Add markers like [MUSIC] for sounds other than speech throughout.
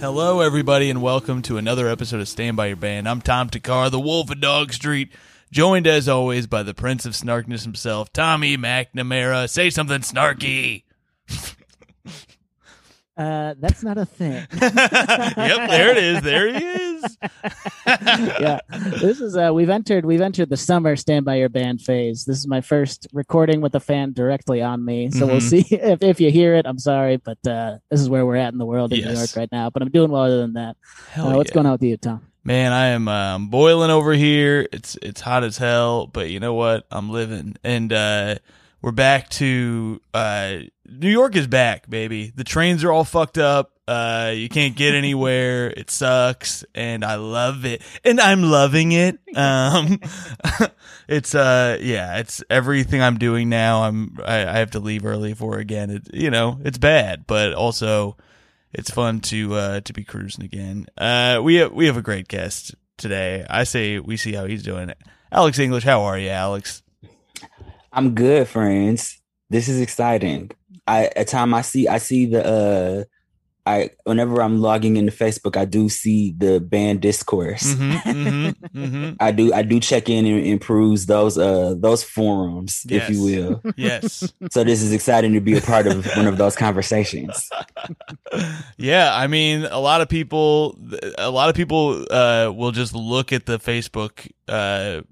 Hello, everybody, and welcome to another episode of Stand By Your Band. I'm Tom Thakkar, the Wolf of Dog Street, joined as always by the Prince of Snarkness himself, Tommy McNamara. Say something snarky. [LAUGHS] Uh, that's not a thing. [LAUGHS] yep, there it is. There he is. [LAUGHS] yeah, this is uh, we've entered we've entered the summer Stand by Your Band phase. This is my first recording with a fan directly on me, so we'll Mhm. see if if you hear it. I'm sorry, but uh, this is where we're at in the world in New York right now. But I'm doing well other than that. Uh, what's yeah. going on with you, Tom? Man, I am um, boiling over here. It's it's hot as hell, but you know what? I'm living, and uh, we're back to uh, New York is back, baby. The trains are all fucked up. Uh, you can't get anywhere. [LAUGHS] It sucks, and I love it, and I'm loving it. Um, [LAUGHS] it's uh, yeah, it's everything I'm doing now. I'm I, I have to leave early for again. It you know it's bad, but also it's fun to uh to be cruising again. Uh we have we have a great guest today. I say we see how he's doing. Alex English, how are you, Alex? I'm good, friends. This is exciting. I at time I see I see the uh I whenever I'm logging into Facebook, I do see the band discourse. Mm-hmm, [LAUGHS] mm-hmm, mm-hmm. I do I do check in and improves those uh those forums, if you will. Yes. [LAUGHS] So this is exciting to be a part of one of those conversations. [LAUGHS] yeah, I mean, a lot of people, a lot of people uh, will just look at the Facebook. Uh,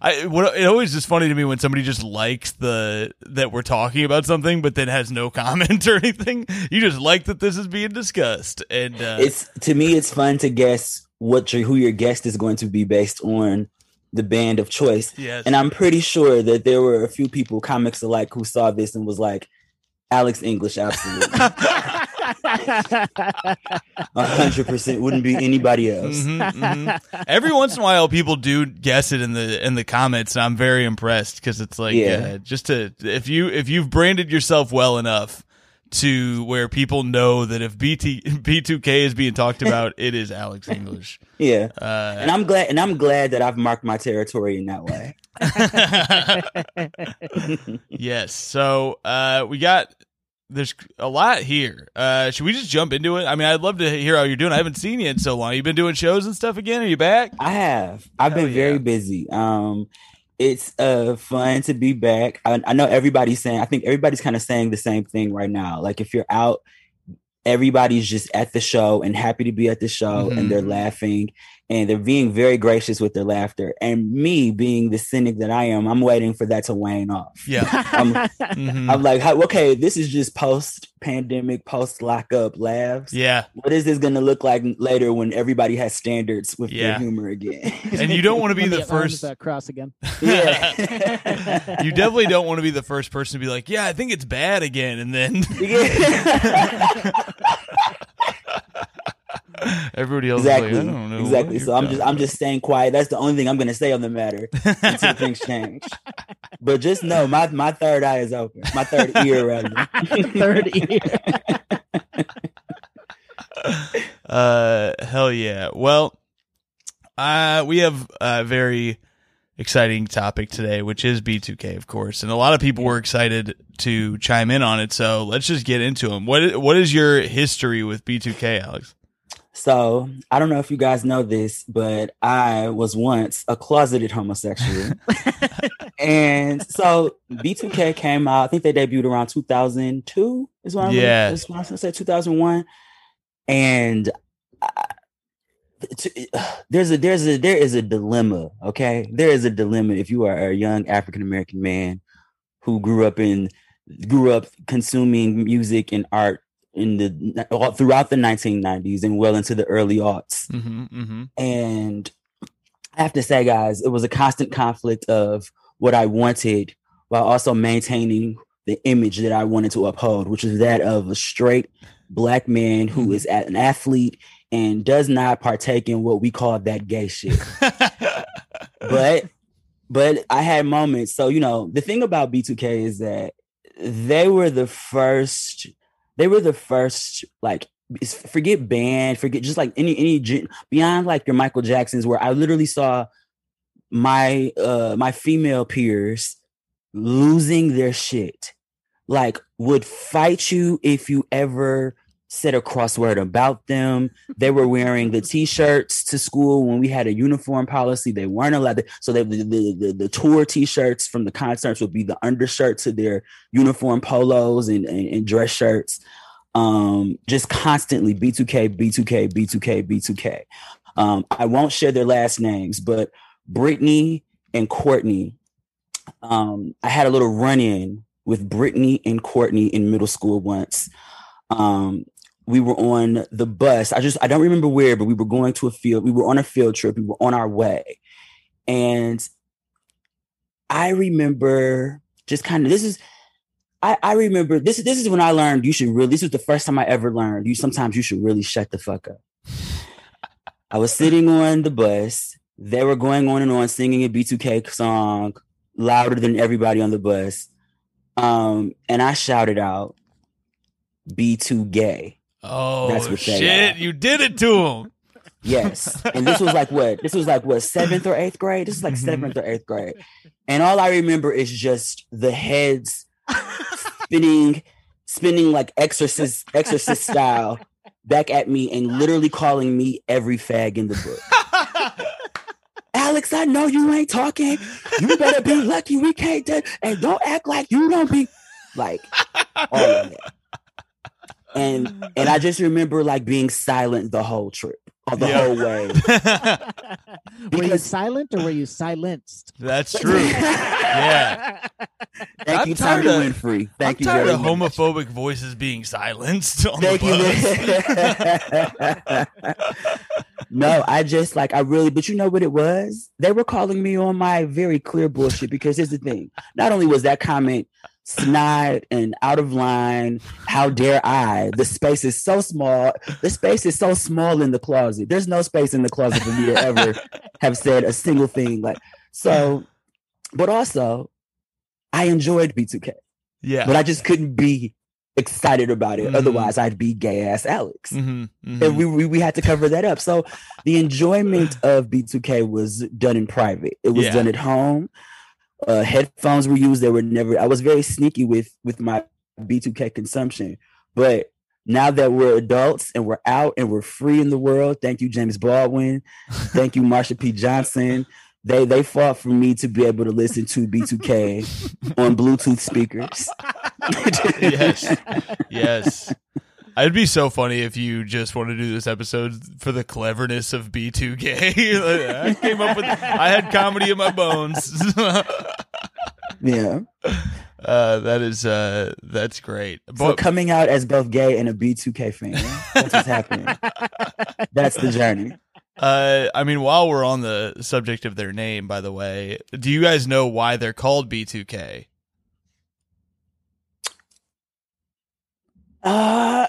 I what it always is funny to me when somebody just likes the that we're talking about something, but then has no [LAUGHS] comment or anything. You just like that this is being discussed, and uh, It's to me it's fun to guess what your who your guest is going to be based on the band of choice. yes, And I'm pretty sure that there were a few people, comics alike, who saw this and was like, Alex English, absolutely. [LAUGHS] A hundred percent wouldn't be anybody else. Mhm, mhm. Every once in a while, people do guess it in the in the comments, and I'm very impressed because it's like, Yeah. uh, just to if you if you've branded yourself well enough to where people know that if BT [LAUGHS] B2K is being talked about, it is Alex English. Yeah. Uh, And I'm glad and I'm glad that I've marked my territory in that way. [LAUGHS] yes. So uh, we got there's a lot here. Uh, should we just jump into it? I mean, I'd love to hear how you're doing. I haven't seen you in so long. You've been doing shows and stuff again? Are you back? I have. I've Hell been very busy. Um it's uh fun to be back. I, I know everybody's saying I think everybody's kind of saying the same thing right now. Like if you're out everybody's just at the show and happy to be at the show Mhm. and they're laughing and they're being very gracious with their laughter. And me being the cynic that I am, I'm waiting for that to wane off. Yeah. I'm, [LAUGHS] Mhm. I'm like, okay, this is just post pandemic, post lockup laughs. yeah. What is this going to look like later when everybody has standards with Yeah. their humor again? [LAUGHS] And you don't want to be the get lines first. that cross again. [LAUGHS] yeah. you definitely don't want to be the first person to be like, "Yeah, I think it's bad again," and then Yeah. Everybody else exactly. is like, "I don't know." exactly. So I'm just talking I'm just staying quiet. That's the only thing I'm going to say on the matter until things change. But just know my my third eye is open. My third ear rather. [LAUGHS] Third ear. [LAUGHS] Uh, hell yeah. Well, uh, we have a very exciting topic today, which is B2K, of course, and a lot of people were excited to chime in on it. So let's just get into them. What What is your history with B2K, Alex? So I don't know if you guys know this, but I was once a closeted homosexual. [LAUGHS] and so B2K came out, I think they debuted around 2002, is what I'm Yeah. is what I'm gonna say, 2001. And I, there's a there's a there is a dilemma okay there is a dilemma if you are a young african american man who grew up in grew up consuming music and art in the throughout the 1990s and well into the early aughts Mm-hmm, mm-hmm. and i have to say guys it was a constant conflict of what i wanted while also maintaining the image that i wanted to uphold which is that of a straight black man who is at an athlete and does not partake in what we call that gay shit. [LAUGHS] but but I had moments. So you know, the thing about B2K is that they were the first. They were the first like forget band, forget just like any any beyond like your Michael Jacksons, where I literally saw my uh my female peers losing their shit. Like would fight you if you ever said a crossword about them. They were wearing the t-shirts to school when we had a uniform policy. They weren't allowed to, so they, the, the, the, tour t-shirts from the concerts would be the undershirt to their uniform polos and, and, and dress shirts. Um, just constantly B2K, B2K, B2K, B2K. Um, I won't share their last names, but Brittany and Courtney, um, I had a little run-in with Brittany and Courtney in middle school once. Um, we were on the bus. I just I don't remember where, but we were going to a field. We were on a field trip. We were on our way. And I remember just kind of this is I, I remember this this is when I learned you should really this was the first time I ever learned you sometimes you should really shut the fuck up. I was sitting on the bus. They were going on and on singing a B2K song louder than everybody on the bus. Um, and I shouted out, B2 gay. Oh That's what shit! You did it to him. Yes, and this was like what? This was like what seventh or eighth grade. This is like mm-hmm. seventh or eighth grade, and all I remember is just the heads spinning, spinning like exorcist, exorcist style back at me, and literally calling me every fag in the book. [LAUGHS] Alex, I know you ain't talking. You better be lucky we can't do, and don't act like you don't be like all of that and and I just remember like being silent the whole trip, uh, the yeah. whole way. [LAUGHS] were you silent or were you silenced? That's true. yeah. Thank I'm you, Tommy of, Winfrey. Thank I'm you. Tired of much. homophobic voices being silenced. On Thank you. [LAUGHS] no, I just like I really, but you know what it was? They were calling me on my very clear bullshit because here's the thing. Not only was that comment snide and out of line. How dare I? The space is so small. The space is so small in the closet. There's no space in the closet for me to ever [LAUGHS] have said a single thing. Like so, but also I enjoyed B2K. Yeah. But I just couldn't be excited about it. Mm-hmm. Otherwise, I'd be gay ass Alex. Mm-hmm. Mm-hmm. And we, we, we had to cover that up. So the enjoyment of B2K was done in private. It was yeah. done at home uh, headphones were used. They were never. I was very sneaky with with my B2K consumption, but now that we're adults and we're out and we're free in the world, thank you, James Baldwin. Thank you, Marsha P. Johnson. They they fought for me to be able to listen to B2K on Bluetooth speakers. [LAUGHS] yes, yes. It'd be so funny if you just want to do this episode for the cleverness of B2K. [LAUGHS] I came up with, I had comedy in my bones. [LAUGHS] yeah. Uh, that is, uh, that's great. So but, coming out as both gay and a B2K fan, that's what's happening. [LAUGHS] That's the journey. Uh, I mean, while we're on the subject of their name, by the way, do you guys know why they're called B2K? Uh, I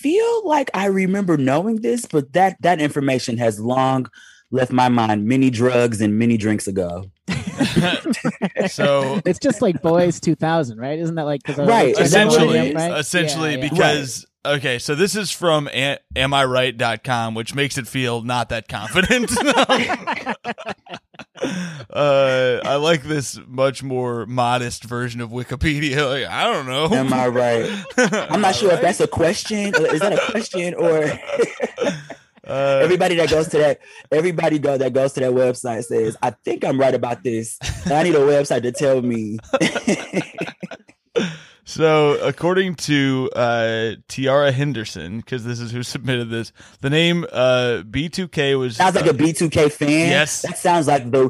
feel like I remember knowing this, but that that information has long left my mind many drugs and many drinks ago. [LAUGHS] so it's just like Boys 2000, right? Isn't that like right? Essentially, right? essentially yeah, yeah. because right. Okay, so this is from amiright.com, which makes it feel not that confident. [LAUGHS] [LAUGHS] uh, I like this much more modest version of Wikipedia. Like, I don't know. Am I right? [LAUGHS] I'm not sure right? if that's a question. Is that a question or? Uh, everybody that goes to that, everybody go that goes to that website says, "I think I'm right about this. I need a website to tell me." So, according to uh, Tiara Henderson, because this is who submitted this, the name uh, B2K was Sounds like uh, a B2K fan. Yes. That sounds like the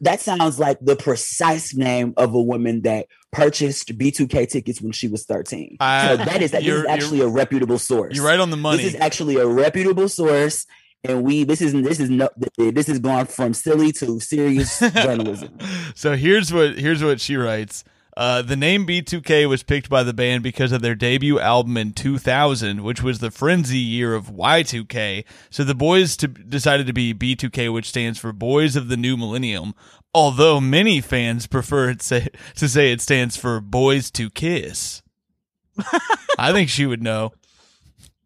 that sounds like the precise name of a woman that purchased B2K tickets when she was 13. I- so that is that this is actually a reputable source. You're right on the money. This is actually a reputable source. And we this is this is no this is gone from silly to serious [LAUGHS] journalism. so here's what here's what she writes. Uh, the name B2K was picked by the band because of their debut album in 2000, which was the frenzy year of Y2K. So the boys to, decided to be B2K, which stands for Boys of the New Millennium. Although many fans prefer it say, to say it stands for Boys to Kiss. [LAUGHS] I think she would know.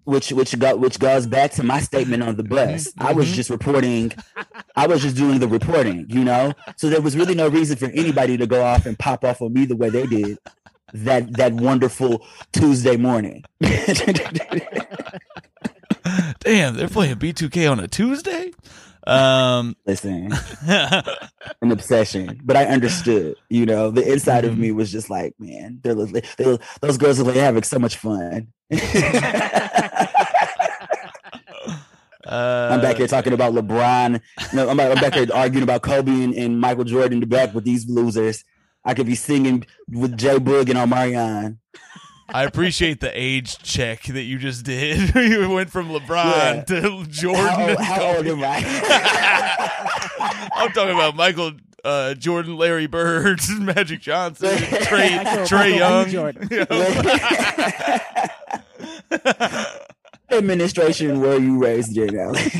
Which which go, which goes back to my statement on the mm-hmm. bus. I was mm-hmm. just reporting, I was just doing the reporting, you know. So there was really no reason for anybody to go off and pop off on me the way they did that that wonderful Tuesday morning. [LAUGHS] [LAUGHS] Damn, they're playing B2K on a Tuesday. Um, [LAUGHS] Listen, [LAUGHS] an obsession, but I understood. You know, the inside of me was just like, man, they're, they're those girls are like having so much fun. uh, [LAUGHS] I'm back here talking about LeBron. No, I'm, I'm back here arguing about Kobe and, and Michael Jordan in the back with these losers. I could be singing with Jay Boog and Omarion. I appreciate the age check that you just did. [LAUGHS] you went from LeBron Yeah. to Jordan. How, how old am I? [LAUGHS] I'm talking about Michael uh, Jordan, Larry Bird, [LAUGHS] Magic Johnson, Trey Michael- Trey Michael Young. You know? Administration, where you raised in, Alex?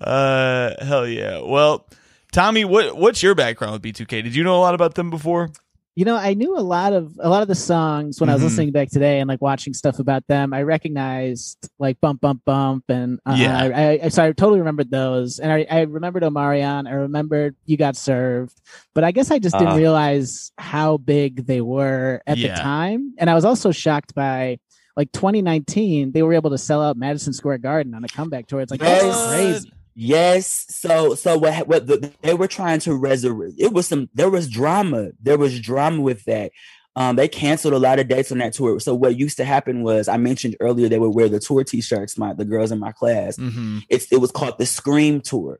uh, hell yeah. Well, Tommy, what what's your background with B2K? Did you know a lot about them before? You know, I knew a lot of a lot of the songs when I was Mhm. listening back today and like watching stuff about them. I recognized like "Bump Bump Bump" and uh, Yeah. I, I, so I totally remembered those, and I, I remembered Omarion. I remembered "You Got Served," but I guess I just didn't Uh. realize how big they were at Yeah. the time, and I was also shocked by. Like 2019, they were able to sell out Madison Square Garden on a comeback tour. It's like that's Yes. crazy. Yes. So so what what the, they were trying to resurrect it was some there was drama. There was drama with that. Um, they canceled a lot of dates on that tour. So what used to happen was I mentioned earlier they would wear the tour t-shirts, my the girls in my class. Mm-hmm. It's it was called the Scream Tour.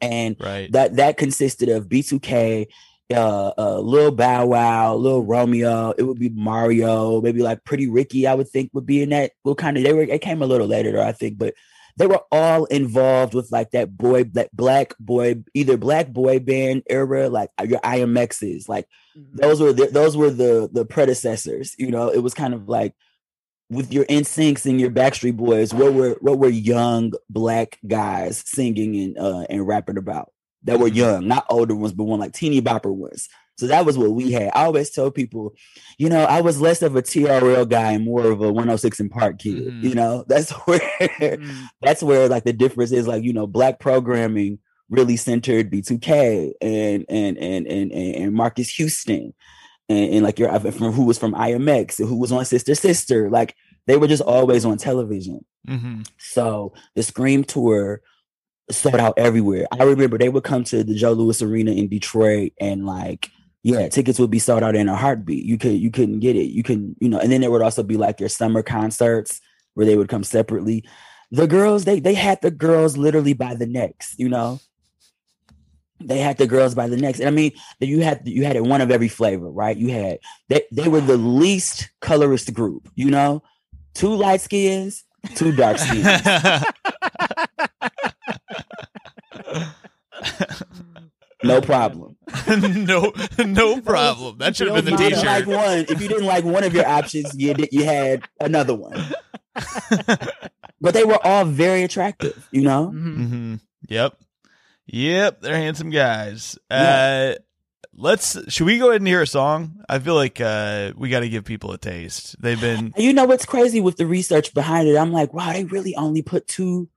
And Right. that that consisted of B2K, uh, uh, Lil Bow Wow, Lil Romeo. It would be Mario, maybe like Pretty Ricky. I would think would be in that. Well, kind of they were. It came a little later, though, I think, but they were all involved with like that boy, that black boy, either black boy band era, like uh, your IMXs. Like mm-hmm. those were the, those were the the predecessors. You know, it was kind of like with your NSYNCs and your Backstreet Boys, what were what were young black guys singing and uh and rapping about that were mm-hmm. young, not older ones, but one like teeny bopper ones. So that was what we had. I always tell people, you know, I was less of a TRL guy and more of a 106 and Park kid. Mhm. You know, that's [LAUGHS] where Mm. that's where like the difference is like you know black programming really centered b2k and and and and and, and Marques Houston and, and like your from who was from imx and who was on sister sister like they were just always on television Mm-hmm. so the scream tour sold out everywhere i remember they would come to the joe louis arena in detroit and like yeah. tickets would be sold out in a heartbeat. You could you couldn't get it. You can you know and then there would also be like your summer concerts where they would come separately. The girls they they had the girls literally by the necks you know? They had the girls by the necks. And i mean you had you had it one of every flavor right? You had they, they were the least colorist group you know? Two light skins two dark [LAUGHS] skins [LAUGHS] no problem [LAUGHS] no, no problem. That should have been the if you didn't like T-shirt. one if you didn't like one of your options you did, you had another one [LAUGHS] but they were all very attractive you know Mhm. Mm-hmm. Yep, yep. They're handsome guys. Yeah. Uh, let's. Should we go ahead and hear a song? I feel like uh, we got to give people a taste. They've been. You know what's crazy with the research behind it? I'm like, wow, they really only put two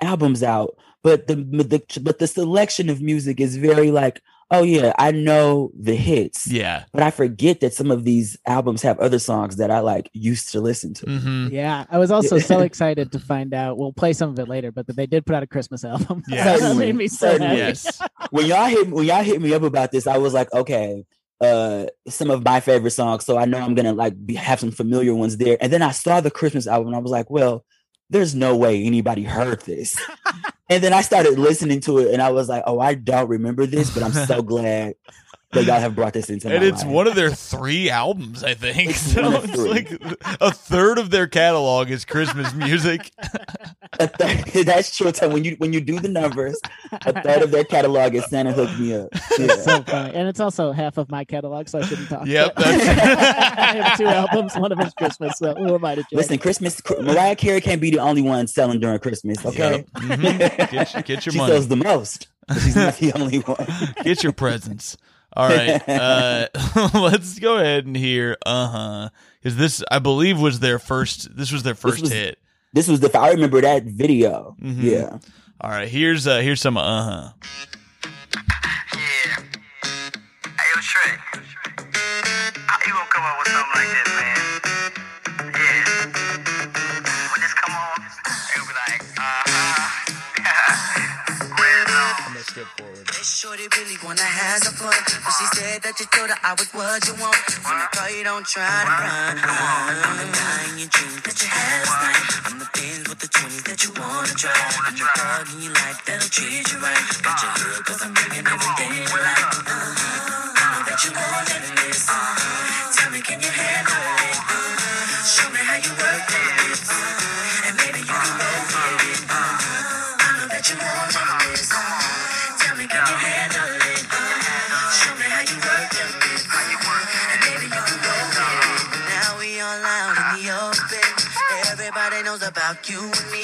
albums out, but the, the but the selection of music is very like, oh yeah, I know the hits, Yeah. but I forget that some of these albums have other songs that I like used to listen to. Mm-hmm. Yeah, I was also so [LAUGHS] excited to find out. We'll play some of it later, but that they did put out a Christmas album. [LAUGHS] Yeah. that made me so happy. Yes. [LAUGHS] When y'all hit when y'all hit me up about this, I was like, okay, uh some of my favorite songs, so I know I'm gonna like be, have some familiar ones there. And then I saw the Christmas album, and I was like, well, there's no way anybody heard this. [LAUGHS] and then I started listening to it, and I was like, oh, I don't remember this, but I'm so [LAUGHS] glad that y'all have brought this into and my it's life. one of their three albums, I think. It's So it's like a third of their catalog is Christmas music. [LAUGHS] [LAUGHS] A third- that's true. So when you when you do the numbers, a third of their catalog is Santa hooked me up. Yeah. so funny, and it's also half of my catalog, so I shouldn't talk. Yep, [LAUGHS] that's- I have two albums. One of them's Christmas. So who am I to judge? Listen, Christmas. Mariah Carey can't be the only one selling during Christmas. Okay, Yep. Mhm. Get, your- get your she money. sells the most. but She's not the only one. Get your presents. All right. Uh, [LAUGHS] let's go ahead and hear uh huh. Because this, I believe, was their first. This was their first was- hit. This was the. I remember that video. Mhm. Yeah. All right. Here's uh here's some uh huh. Yeah. Hey, yo, Shrek. How you gonna come up with something like this, man? Yeah. When this come on, you'll be like, uh-huh. Red zone. Let's skip forward. Shorty really wanna have some fun. But she said that you told her I was what you want. When I call you, don't try to run. I'm the guy in your dreams that you had last night. I'm the Benz with the 20s that you wanna drive. I'm the thug in your life that'll treat you right. Got your hood cause I'm bringing everything you like. Uh-huh. I know that you more than. Uh-huh. Tell me, can you handle it? Uh-huh. Show me how you work it. Uh-huh. And maybe you can roll with it. Uh-huh. I know that you than this. Uh-huh. Tell me, can you handle it? Show me how you work it. Uh-huh. And maybe you can roll with it. Now we all out in the open. Everybody knows about you and me.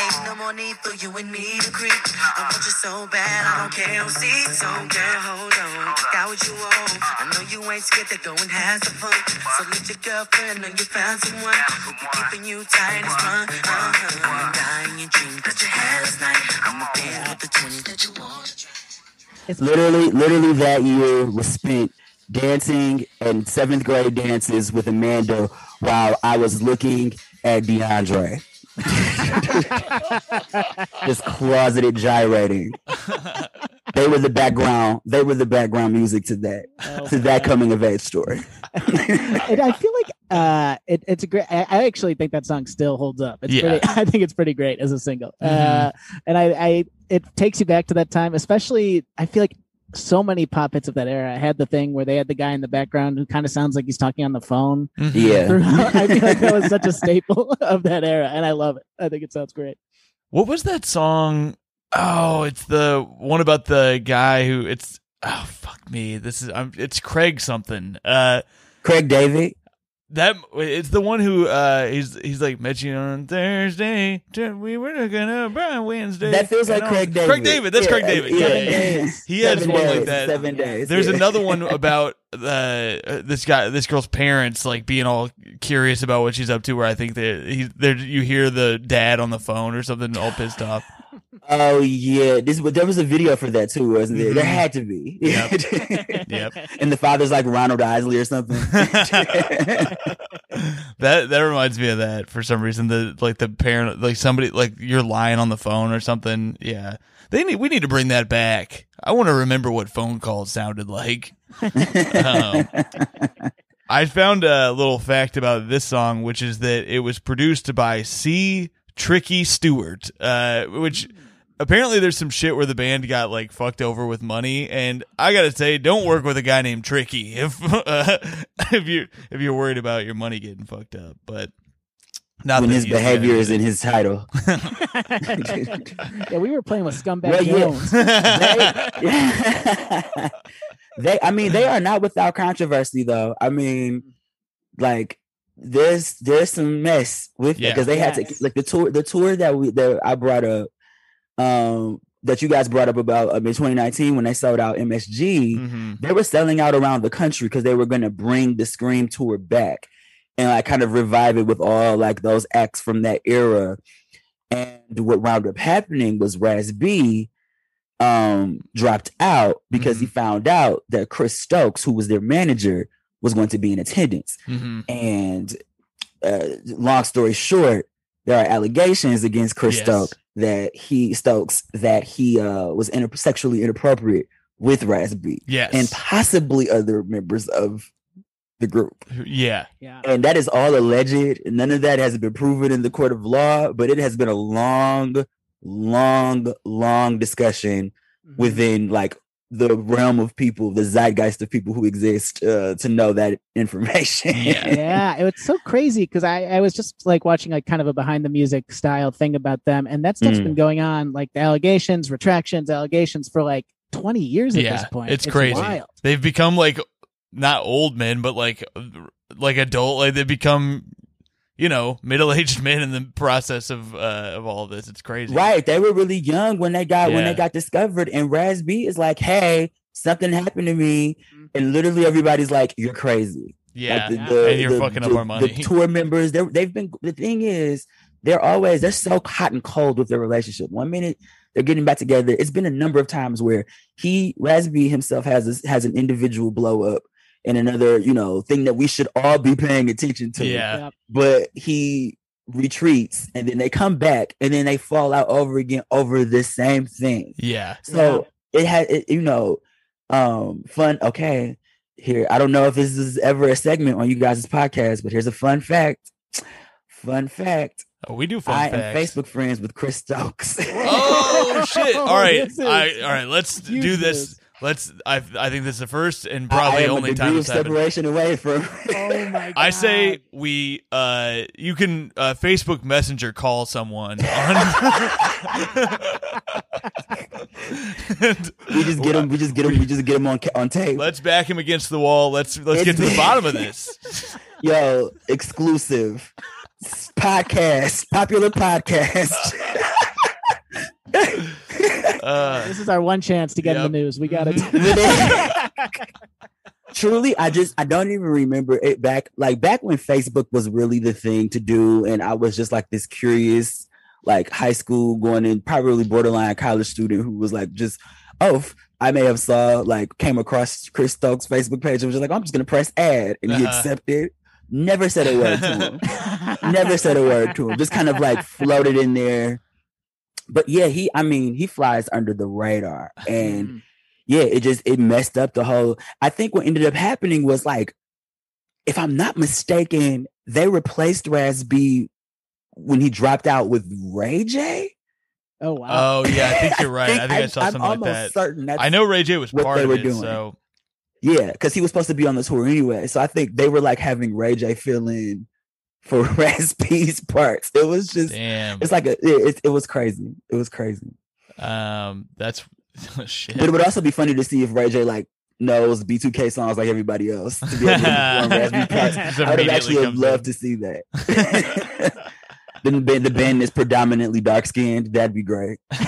Ain't no more need for you and me to creep. I want you so bad, I don't care who sees. So girl, hold on, got what you want. I know you ain't scared to go and have some fun. So let your girlfriend know you found someone who be keeping you tight and fun. Uh-huh. I'm in your dreams that you had last night. I'm the band with the 20s that you want. It's Literally, literally that year was spent dancing and seventh grade dances with Amanda while I was looking at DeAndre. [LAUGHS] Just closeted gyrating. They were the background. They were the background music to that Oh, to that coming of age story. and I feel like uh, it, it's a great. I, I actually think that song still holds up. It's Yeah. pretty. [LAUGHS] I think it's pretty great as a single. Uh, Mhm. and I, I, it takes you back to that time. Especially, I feel like so many pop hits of that era had the thing where they had the guy in the background who kind of sounds like he's talking on the phone. Yeah. [LAUGHS] I feel like that was [LAUGHS] such a staple of that era, and I love it. I think it sounds great. What was that song? Oh, it's the one about the guy who it's oh fuck me. This is I'm it's Craig something. Uh Craig David. That it's the one who uh he's he's like met you on Thursday. We were gonna buy Wednesday. That feels like Craig David. Craig David. That's Yeah, Craig David. yeah. Yeah, Seven yeah, yeah. days. He has Seven one days, like that. Seven days. There's another one [LAUGHS] about uh, uh, this guy, this girl's parents, like being all curious about what she's up to. Where I think that he, there, you hear the dad on the phone or something, all pissed off. Oh yeah, this but there was a video for that too, wasn't there? There Mhm. had to be. Yep. [LAUGHS] Yep. and the father's like Ronald Isley or something. [LAUGHS] that that reminds me of that for some reason. The like the parent, like somebody, like you're lying on the phone or something. Yeah, they need. We need to bring that back. I want to remember what phone calls sounded like. Um, [LAUGHS] I found a little fact about this song, which is that it was produced by C. Tricky Stewart, uh, which apparently there's some shit where the band got like fucked over with money, and I gotta say, don't work with a guy named Tricky if [LAUGHS] uh, if you if you're worried about your money getting fucked up. But not when his behavior is in his title. [LAUGHS] yeah, we were playing with Scumbag Well, yeah. Jones. [LAUGHS] they, they i mean they are not without controversy though i mean like there's there's some mess with it because they had to like the tour the tour that we that i brought up um that you guys brought up about um, in 2019 when they sold out msg Mhm. they were selling out around the country because they were going to bring the scream tour back and like kind of revive it with all like those acts from that era. And what wound up happening was raz b um dropped out because he found out that chris stokes who was their manager was going to be in attendance Mhm. and uh, long story short there are allegations against chris Yes. stokes that he stokes that he uh was inter- sexually inappropriate with Raz-B Yes. and possibly other members of the group. yeah. Yeah. And that is all alleged. None of that has been proven in the court of law, but it has been a long, long, long discussion Mhm. within like the realm of people, the zeitgeist of people who exist uh, to know that [LAUGHS] information. Yeah. yeah, it was so crazy because I, I was just like watching like kind of a behind the music style thing about them, and that stuff's Mm. been going on like the allegations, retractions, allegations for like twenty years at Yeah, this point. it's crazy. Wild. They've become like not old men, but like like adult. Like they become, you know, middle aged [LAUGHS] men in the process of uh, of all of this. It's crazy. Right. They were really young when they got when they got discovered. And Raz-B is like, hey, something happened to me. Mhm. And literally everybody's like, you're crazy. Yeah. Like And you're fucking up our money. The [LAUGHS] tour members, they're, they've been. The thing is, they're always they're so hot and cold with their relationship. One minute they're getting back together. It's been a number of times where he Raz-B himself has this, has an individual blow up, and another you know thing that we should all be paying attention to. yeah. But he retreats, and then they come back, and then they fall out over again over the same thing. Yeah. So it had, it, you know, um, fun. Okay, here. I don't know if this is ever a segment on you guys' podcast, but here's a fun fact. Fun fact. Oh, we do fun I facts. am Facebook friends with Chris Stokes. Oh shit! [LAUGHS] All right, I, all right. Let's huge do this. News. Let's. I I think this is the first and I probably am only a time degree of this happened. separation away from. [LAUGHS] Oh my god. I say we. Uh, you can uh, Facebook Messenger call someone. On And- we just get him. We just get him. We just get him on on tape. Let's back him against the wall. Let's let's get to the bottom of this. [LAUGHS] [LAUGHS] Yo, exclusive podcast, popular podcast. Uh, this is our one chance to get in the news. We got it. Mhm. [LAUGHS] truly i just i don't even remember it back like back when facebook was really the thing to do and i was just like this curious like high school going in probably borderline college student who was like just oh I may have saw like came across chris stokes facebook page and was just like i'm just gonna press ad and he Uh-huh. accepted never said a word to him [LAUGHS] never said a word to him just kind of like floated in there but yeah he i mean he flies under the radar and Mm. yeah, it just it messed up the whole. I think what ended up happening was like, if I'm not mistaken, they replaced Raz-B when he dropped out with Ray J. Oh wow. oh yeah, I think [LAUGHS] you're right. I think I, saw I'm something like almost that. certain that's I know Ray J was what part they of were it. doing. So yeah, because he was supposed to be on the tour anyway. So I think they were like having Ray J fill in for [LAUGHS] Raz-B's parts. It was just damn. it's like a it, it, was crazy. It was crazy. Um, that's [LAUGHS] shit. But it would also be funny to see if Ray J like knows B2K songs like everybody else to be able to [LAUGHS] perform Raz-B parts. I would have actually have loved to see that. the band, the band is predominantly dark skinned. That'd be great. the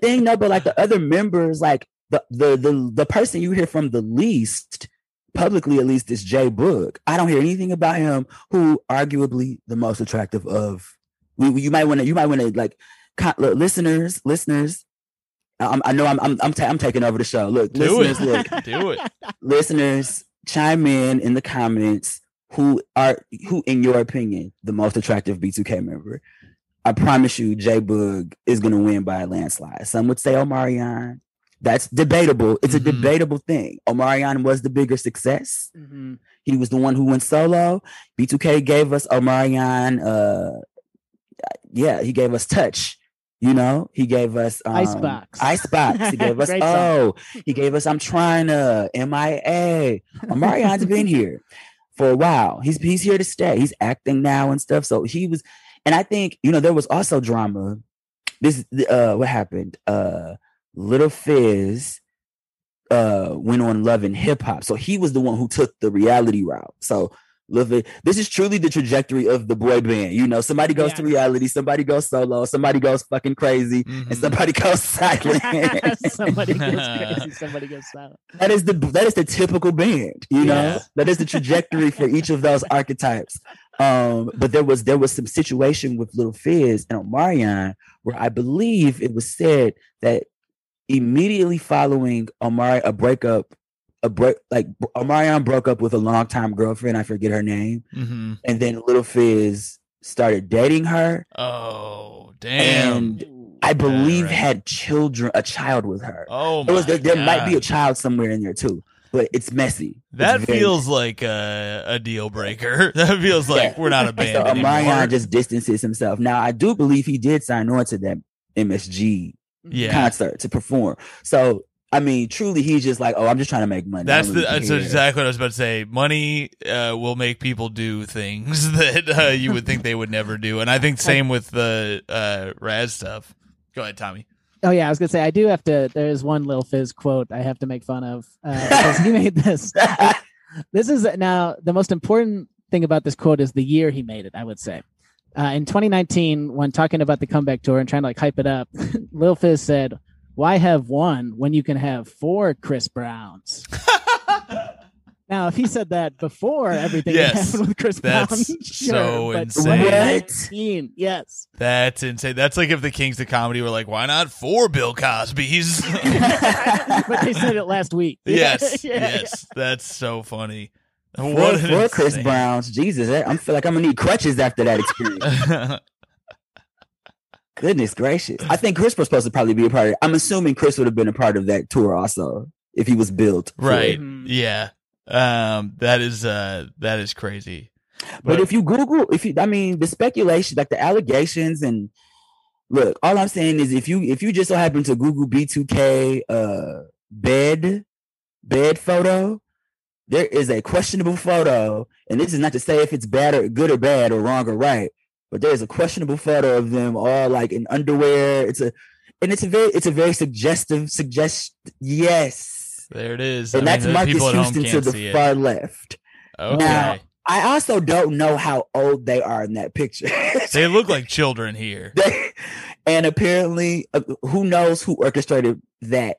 thing, no, but like the other members, like the the the the person you hear from the least publicly, at least, is Jay Boog. I don't hear anything about him. Who arguably the most attractive of. You might want to. You might want to like look, listeners, listeners. I, I know I'm I'm I'm, ta- I'm taking over the show. Look, Do listeners, it. look, [LAUGHS] Do it. listeners chime in in the comments who are who in your opinion the most attractive b2k member i promise you Jay boog is going to win by a landslide some would say omarion that's debatable. It's Mhm. a debatable thing. Omarion was the bigger success. Mhm. he was the one who went solo. B2k gave us omarion uh yeah he gave us touch you know? He gave us um, Icebox. icebox. He gave [LAUGHS] us Great song. oh he gave us i'm trying to mia omarion's been [LAUGHS] here for a while. He's he's here to stay. He's acting now and stuff. So he was and i think you know there was also drama. This uh what happened? Uh little fizz uh went on love and hip hop so he was the one who took the reality route so Lil Fizz- this is truly the trajectory of the boy band you know somebody goes to reality somebody goes solo somebody goes fucking crazy Mhm. and somebody [LAUGHS] goes silent [LAUGHS] somebody goes crazy. [LAUGHS] Somebody goes silent. that is the that is the typical band you know Yeah. that is the trajectory for each of those archetypes um but there was there was some situation with little fizz and omarion where i believe it was said that immediately following omari a breakup a break like omarion broke up with a longtime girlfriend i forget her name Mhm. and then little fizz started dating her Oh damn. and I believe right. had children, a child with her. Oh, It was there, there might be a child somewhere in there too, but it's messy. That It's very feels like a, a deal breaker. [LAUGHS] That feels like Yeah. we're not a So band anymore. Omarion just distances himself. Now I do believe he did sign on to that MSG yeah, concert to perform. So I mean, truly, he's just like, oh, I'm just trying to make money. That's don't the really that's exactly what I was about to say. Money uh, will make people do things [LAUGHS] that uh, you would think they would never do, and I think same with the uh, Raz stuff. Go ahead, Tommy. Oh yeah, I was gonna say I do have to. There's one Lil Fizz quote I have to make fun of uh, because he made this. [LAUGHS] this is now the most important thing about this quote is the year he made it. I would say, uh, in 2019, when talking about the comeback tour and trying to like hype it up, [LAUGHS] Lil Fizz said, "Why have one when you can have four Chris Browns?" [LAUGHS] now, if he said that before everything Yes, happened with Chris that's Brown, [LAUGHS] so sure, but insane. 2019, yes. That's insane. That's like if the Kings of Comedy were like, why not four Bill Cosby's? but they said it last week. yes, Yeah, yes, that's so funny. For, What an for Chris Browns, Jesus, I I feel like I'm gonna need crutches after that experience. [LAUGHS] Goodness gracious! I think Chris was supposed to probably be a part of. it. I'm assuming Chris would have been a part of that tour also if he was built. right? it. Mhm. Yeah. Um. That is. Uh. That is crazy. But if you Google, if you, I mean, the speculation, like the allegations, and look, all I'm saying is, if you if you just so happen to Google B2K uh bed bed photo, there is a questionable photo, and this is not to say if it's bad or good or bad or wrong or right, but there is a questionable photo of them all like in underwear. It's a and it's a very it's a very suggestive suggest yes. there it is, And I that's the Marques Houston to the see it. far left. Okay. Now- I also don't know how old they are in that picture. they look like children here. [LAUGHS] They- and apparently, uh, who knows who orchestrated that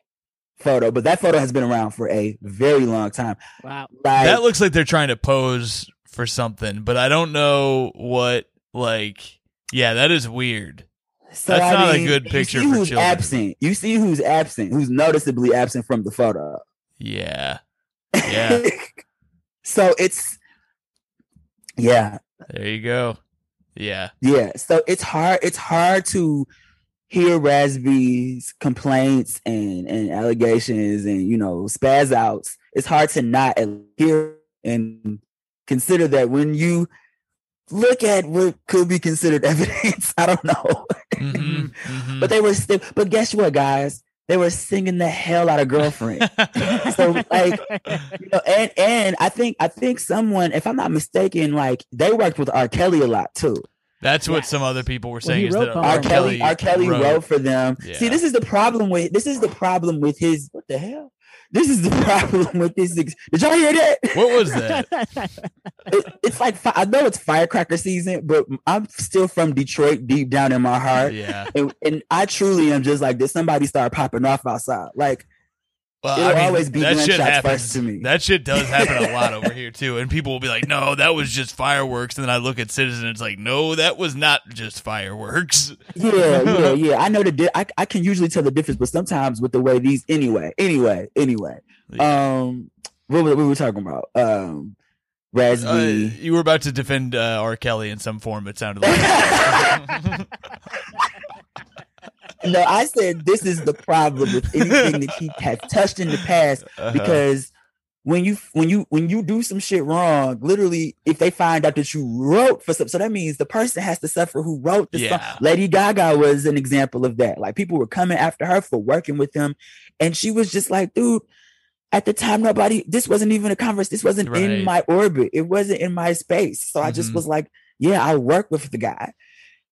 photo? But that photo has been around for a very long time. Wow. Like, that looks like they're trying to pose for something, but I don't know what. Like, yeah, that is weird. so, that's I not a mean, good you picture see for who's children. absent. You see who's absent, who's noticeably absent from the photo. Yeah. [LAUGHS] Yeah. so it's yeah, There you go. Yeah. yeah. So it's hard. It's hard to hear Raz-B's complaints and and allegations and you know spaz outs. It's hard to not hear and consider that when you look at what could be considered [LAUGHS] evidence. I don't know, Mhm, mhm. but they were still. But guess what, guys? They were singing the hell out of girlfriend. [LAUGHS] so like you know, and and I think I think someone, if I'm not mistaken, like they worked with R. Kelly a lot too. That's what Yes. some other people were saying he is that Bummer. R. Kelly, R. Kelly wrote, for them. Yeah. See, this is the problem with this is the problem with his what the hell? This is the [LAUGHS] problem with this. ex- Did y'all hear that? What was that? [LAUGHS] It- it's like fi- I know it's firecracker season, but I'm still from Detroit deep down in my heart. yeah. And, and I truly am just like, did somebody start popping off outside? Like, Well, It'll I mean, always be that shit happens to me. That shit does happen a lot over [LAUGHS] here too, and people will be like, "No, that was just fireworks." And then I look at Citizen, it's like, "No, that was not just fireworks." yeah, [LAUGHS] yeah, yeah. I know the di- I, I can usually tell the difference, but sometimes with the way these anyway, anyway, anyway. Um, what, were- what were we talking about? Um, Uh, you were about to defend uh, R. Kelly in some form. It sounded like. [LAUGHS] no, I said this is the problem with anything that he has touched in the past Uh-huh. because when you when you when you do some shit wrong, literally, if they find out that you wrote for some, so that means the person has to suffer who wrote the Yeah. song. Lady Gaga was an example of that. Like people were coming after her for working with him, and she was just like, dude. At the time, nobody. This wasn't even a converse. This wasn't Right. in my orbit. It wasn't in my space. So I just Mhm. was like, yeah, I work with the guy.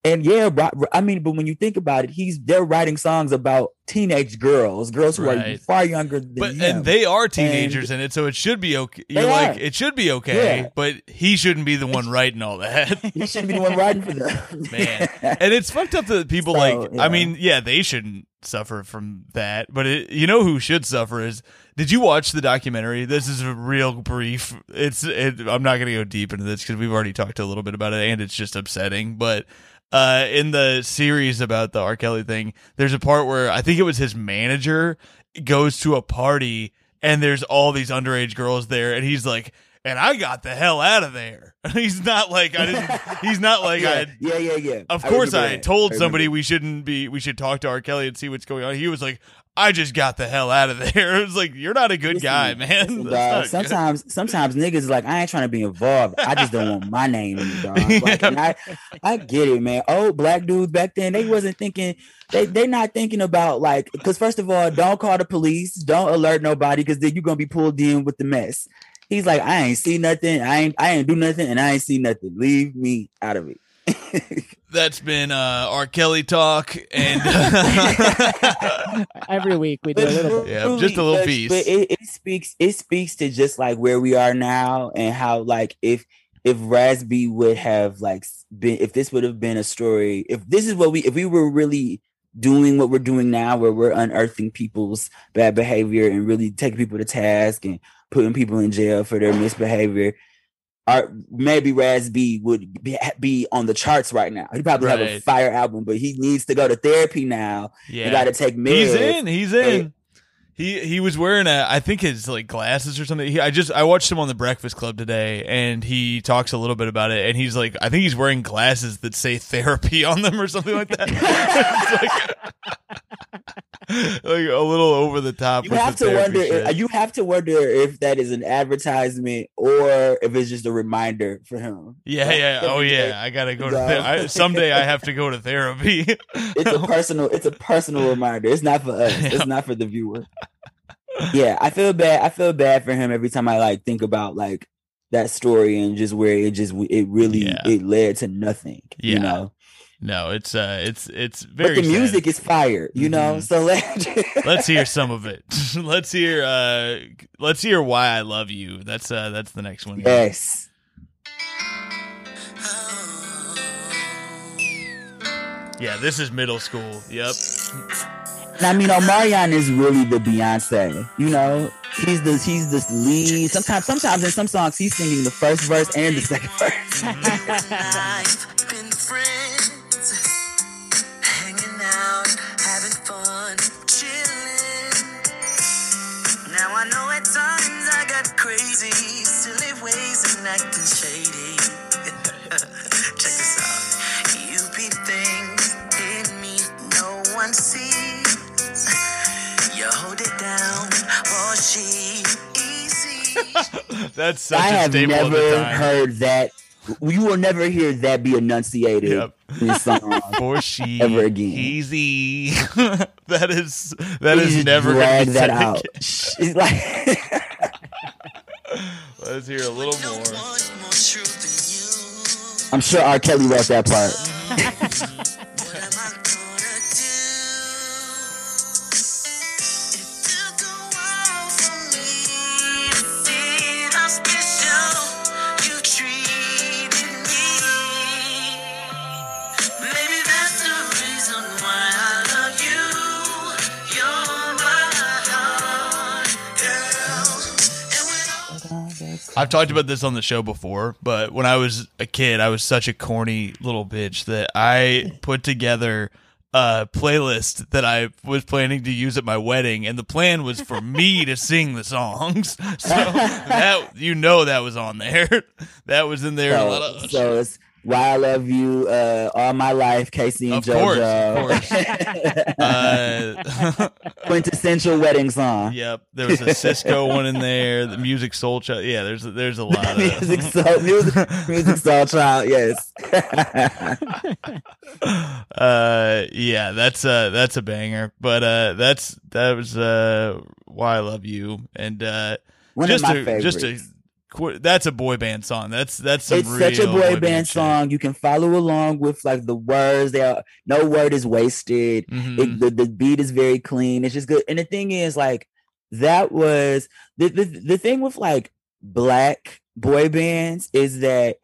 And yeah, I mean, but when you think about it, he's they're writing songs about teenage girls, girls who are far younger than but him. and they are teenagers in it, so it should be okay. You're like, are. it should be okay, Yeah. but he shouldn't be the one writing all that. [LAUGHS] he shouldn't be the one writing for them. [LAUGHS] Man. and it's fucked up that people So, like. yeah. I mean, yeah, they shouldn't suffer from that, but it, you know who should suffer is. Did you watch the documentary? This is a real brief. It's. It, I'm not going to go deep into this because we've already talked a little bit about it, and it's just upsetting. But uh, in the series about the R. Kelly thing, there's a part where I think it was his manager goes to a party and there's all these underage girls there, and he's like. And I got the hell out of there. [LAUGHS] he's not like I didn't. He's not [LAUGHS] like yeah, I. yeah, yeah, yeah. Of course, I told I somebody we shouldn't be. We should talk to R. Kelly and see what's going on. He was like, "I just got the hell out of there." [LAUGHS] It was like, "You're not a good Listen, guy, man." listen, not good. sometimes, sometimes niggas like, I ain't trying to be involved. I just don't want my name in it, dog. Like, and I, I get it, man. Old black dudes back then, they wasn't thinking. They they not thinking about like, because first of all, don't call the police, don't alert nobody, because then you're gonna be pulled in with the mess. He's like, I ain't see nothing, I ain't, I ain't do nothing, and I ain't see nothing. Leave me out of it. [LAUGHS] That's been uh, R. Kelly talk, and [LAUGHS] Every week we do a little bit. Yeah, just a little but- piece. But it, it speaks it speaks to just like where we are now and how like if if Raz-B would have like been if this would have been a story, if this is what we if we were really doing what we're doing now where we're unearthing people's bad behavior and really taking people to task and putting people in jail for their misbehavior. Our, maybe Raz-B would be, be on the charts right now. He probably have a fire album, but he needs to go to therapy now. yeah, got to take meds. He's in. He's in. He he was wearing a I think his like glasses or something. He, I just I watched him on the Breakfast Club today, and he talks a little bit about it. And he's like, I think he's wearing glasses that say therapy on them or something like that. [LAUGHS] Like, [LAUGHS] like a little over the top. you have the to wonder shit. you have to wonder if that is an advertisement or if it's just a reminder for him Yeah, Like, yeah. [LAUGHS] Oh, yeah. I gotta go to ther- I, someday. I have to go to therapy. it's a personal it's a personal reminder it's not for us it's not for the viewer yeah i feel bad i feel bad for him every time i like think about like that story and just where it just it really Yeah. it led to nothing Yeah. you know no, it's uh, it's it's very. but the sad. music is fire you know Mhm. so let, [LAUGHS] let's hear some of it. [LAUGHS] let's hear. uh Let's hear why I love you. That's uh that's the next one. yes Yeah, this is middle school. Yep. I mean, Omarion is really the Beyonce. You know, he's the he's the lead. Sometimes, sometimes in some songs, he's singing the first verse and the second verse. Crazy, silly ways and acting shady. [LAUGHS] That's such I a have staple of the never heard that. You will never hear that be enunciated Yep. in song. [LAUGHS] For she Ever again. easy. [LAUGHS] that is that You is just never gonna drag that said out. again. It's like Let's hear a little more. one's more true than you. I'm sure R. Kelly wrote that part. I've talked about this on the show before, but when I was a kid, I was such a corny little bitch that I put together a playlist that I was planning to use at my wedding, and the plan was for me [LAUGHS] to sing the songs. So that you know that was on there. [LAUGHS] That was in there. a lot So, of, so it's why I love you uh, all my life, Casey and Of course, JoJo. of course. [LAUGHS] Uh, [LAUGHS] Quintessential wedding song. yep, there was a Sisqó one in there. The Musiq Soulchild. Yeah, there's there's a lot of [LAUGHS] music soul, music, Musiq Soulchild. Yes. uh yeah that's uh that's a banger but uh that's that was uh why i love you and uh One just of my a favorites. just a that's a boy band song that's that's some it's such a boy band song. You can follow along with like the words. They are no word is wasted. Mhm. It, the the beat is very clean. It's just good. And the thing is, like that was the the the thing with like black boy bands is that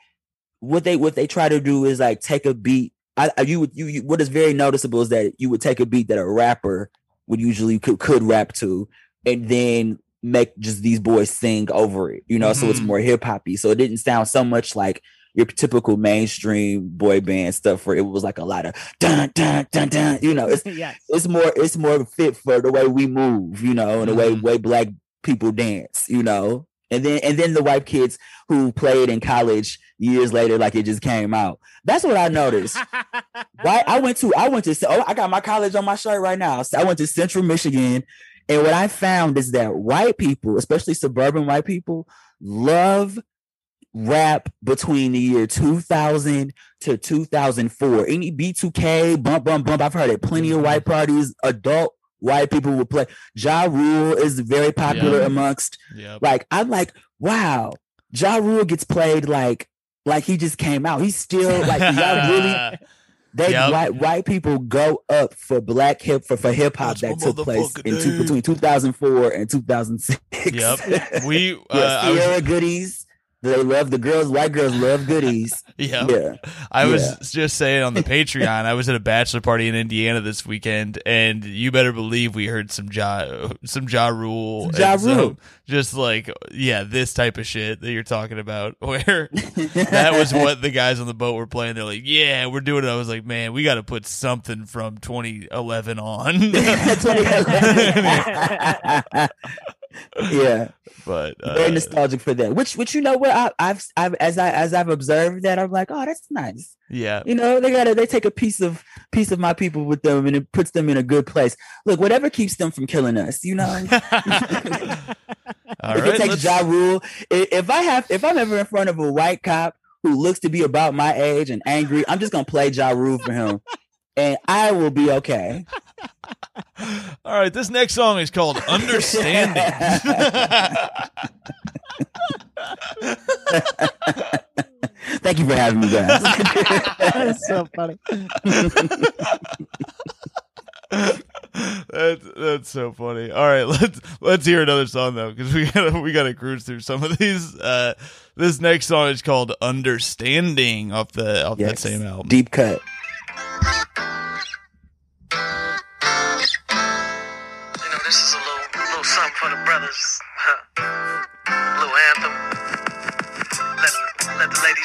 what they what they try to do is like take a beat. I, I you would you, you what is very noticeable is that you would take a beat that a rapper would usually could, could rap to, and then make just these boys sing over it. You know, so it's Mhm. more hip hoppy. So it didn't sound so much like your typical mainstream boy band stuff where it was like a lot of dun dun dun dun. You know, it's [LAUGHS] yes. it's more it's more fit for the way we move, you know, and the way Mhm. way black people dance, you know. and then and then the white kids who played in college years later, like it just came out. That's what I noticed. [LAUGHS] Why I went to I went to oh I got my college on my shirt right now. So I went to Central Michigan, and what I found is that white people, especially suburban white people, love rap between the year 2000 to 2004. Any B2K, bump, bump, bump. I've heard at plenty of white mm-hmm. parties, adult white people would play. Ja Rule is very popular Yeah. amongst. Yep. Like, I'm like, wow, Ja Rule gets played like like he just came out. He's still like y'all really [LAUGHS] they Yep. white white people go up for black hip for, for hip hop that took place in two, between 2004 and 2006. Yep. [LAUGHS] We uh, yeah, I was Ciara goodies. They love the girls. White girls love goodies. [LAUGHS] yeah. Yeah. I was Yeah. just saying on the Patreon, I was at a bachelor party in Indiana this weekend, and you better believe we heard some Ja, some Ja Rule, Ja Rule. just like yeah, this type of shit that you're talking about. [LAUGHS] Where [LAUGHS] that was what the guys on the boat were playing. They're like, yeah, we're doing it. I was like, man, we got to put something from 2011 on. Yeah, [LAUGHS] but very uh, nostalgic for that. Which, which you know what I, I've, I've, as I, as I've observed that, I'm like, oh, that's nice. yeah, You know, they gotta, they take a piece of, piece of my people with them, and it puts them in a good place. Look, whatever keeps them from killing us, you know. [LAUGHS] [LAUGHS] all if right, it takes let's- Ja Rule, if I have, if I'm ever in front of a white cop who looks to be about my age and angry, I'm just gonna play Ja Rule for him, and I will be okay. All right, this next song is called Understanding. [LAUGHS] Thank you for having me, guys. That's so funny. that's that's so funny. All right, [LAUGHS] let's let's hear another song though, because we gotta we gotta cruise through some of these. Uh, this next song is called "Understanding" off the off that same album. Deep cut.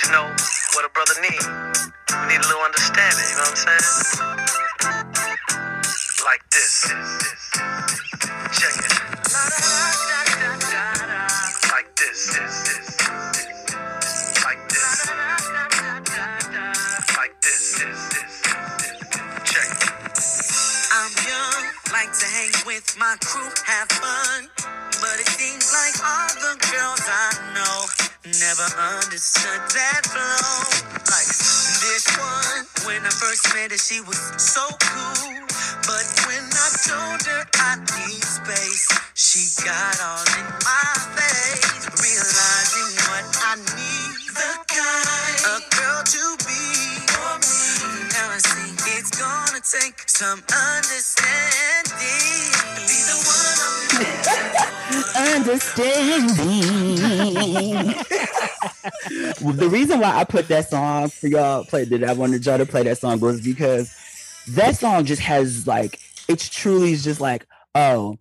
Let know what a brother need. We need a little understanding, you know what I'm saying? Like this. Check it. Like this. Like this. Like this. Check it. I'm young, like to hang with my crew, have fun. Never understood that flow. Like this one, when I first met her, she was so cool. But when I told her I need space, she got all in my face. Realizing what I need, the kind of girl to be for me. Now I see it's gonna take some understanding. Be the one [LAUGHS] Understanding. The reason why I put that song for y'all play that I wanted y'all to play that song was because that song just has like it's truly just like oh